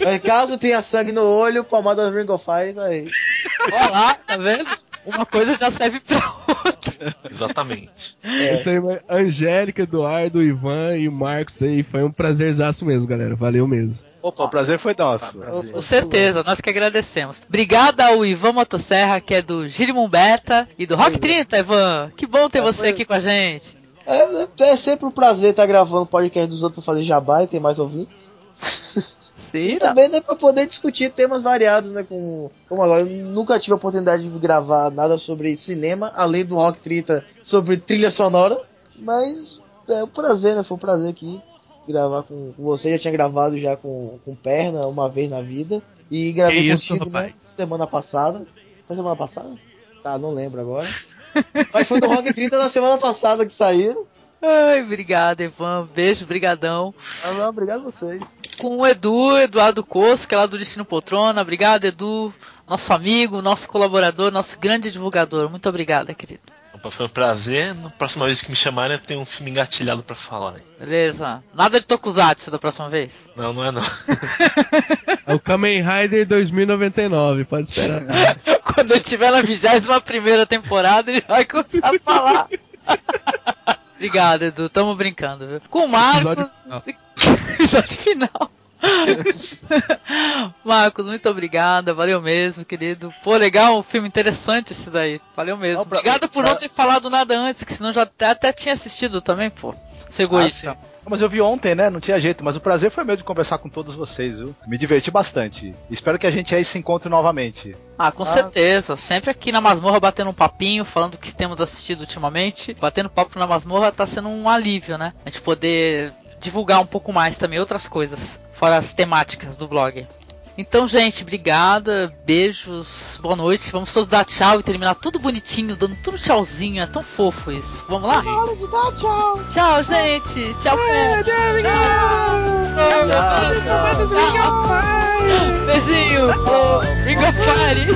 Mas caso tenha sangue no olho, pomada Ring of Fire tá aí. Olha lá, tá vendo? Uma coisa já serve pra outra. Exatamente. É. Isso aí, Angélica, Eduardo, Ivan e Marcos aí. Foi um prazerzaço mesmo, galera. Valeu mesmo. Opa, o prazer foi nosso. Com certeza, nós que agradecemos. Obrigada ao Ivan Motosserra, que é do Girimum Beta, e do Rock 30, Ivan. Que bom ter É, você aqui com a gente. É, é sempre um prazer estar gravando podcast dos outros pra fazer jabá e ter mais ouvintes. E também né, pra poder discutir temas variados, né? Com, como agora, eu nunca tive a oportunidade de gravar nada sobre cinema, além do Rock 30 sobre trilha sonora. Mas é um prazer, né? Foi um prazer aqui gravar com, com você. Já tinha gravado já com, com perna uma vez na vida. E gravei Que isso, contigo né, semana passada. Foi semana passada? Tá, não lembro agora. Mas foi do Rock 30 da semana passada que saiu. Ai, obrigada, Ivan. Beijo, brigadão. Ah, não, obrigado a vocês. Com o Edu, Eduardo Coço, que é lá do Destino Poltrona. Obrigado, Edu. Nosso amigo, nosso colaborador, nosso grande divulgador. Muito obrigada, querido. Opa, foi um prazer. Na próxima vez que me chamarem, eu tenho um filme engatilhado pra falar. hein? Beleza? Nada de Tokusatsu da próxima vez? Não, não é não. É o Kamen Rider 2099, pode esperar. Quando eu estiver na 21 primeira temporada, ele vai começar a falar. Obrigado, Edu. Tamo brincando, viu? Com o Marcos. Episódio final. Episódio final. Marcos, muito obrigada. Valeu mesmo, querido. Pô, legal, um filme interessante esse daí. Valeu mesmo. Obrigado por pra- não ter falado nada antes, que senão já até, até tinha assistido também, pô. Ser egoísta. Mas eu vi ontem, né? Não tinha jeito. Mas o prazer foi meu de conversar com todos vocês, viu? Me diverti bastante. Espero que a gente aí se encontre novamente. Ah, com Ah. certeza. Sempre aqui na masmorra batendo um papinho, falando o que temos assistido ultimamente. Batendo papo na masmorra tá sendo um alívio, né? A gente poder divulgar um pouco mais também outras coisas, fora as temáticas do blog. Então, gente, obrigada, beijos, boa noite. Vamos todos dar tchau e terminar tudo bonitinho, dando tudo tchauzinho. É tão fofo isso. Vamos lá? Hora de dar tchau. Tchau, gente. Tchau, povo. Tchau. Beijinho. Falou. Ring of Fire.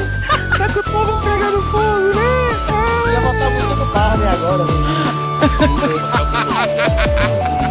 Ia botar a música do Barney agora. né?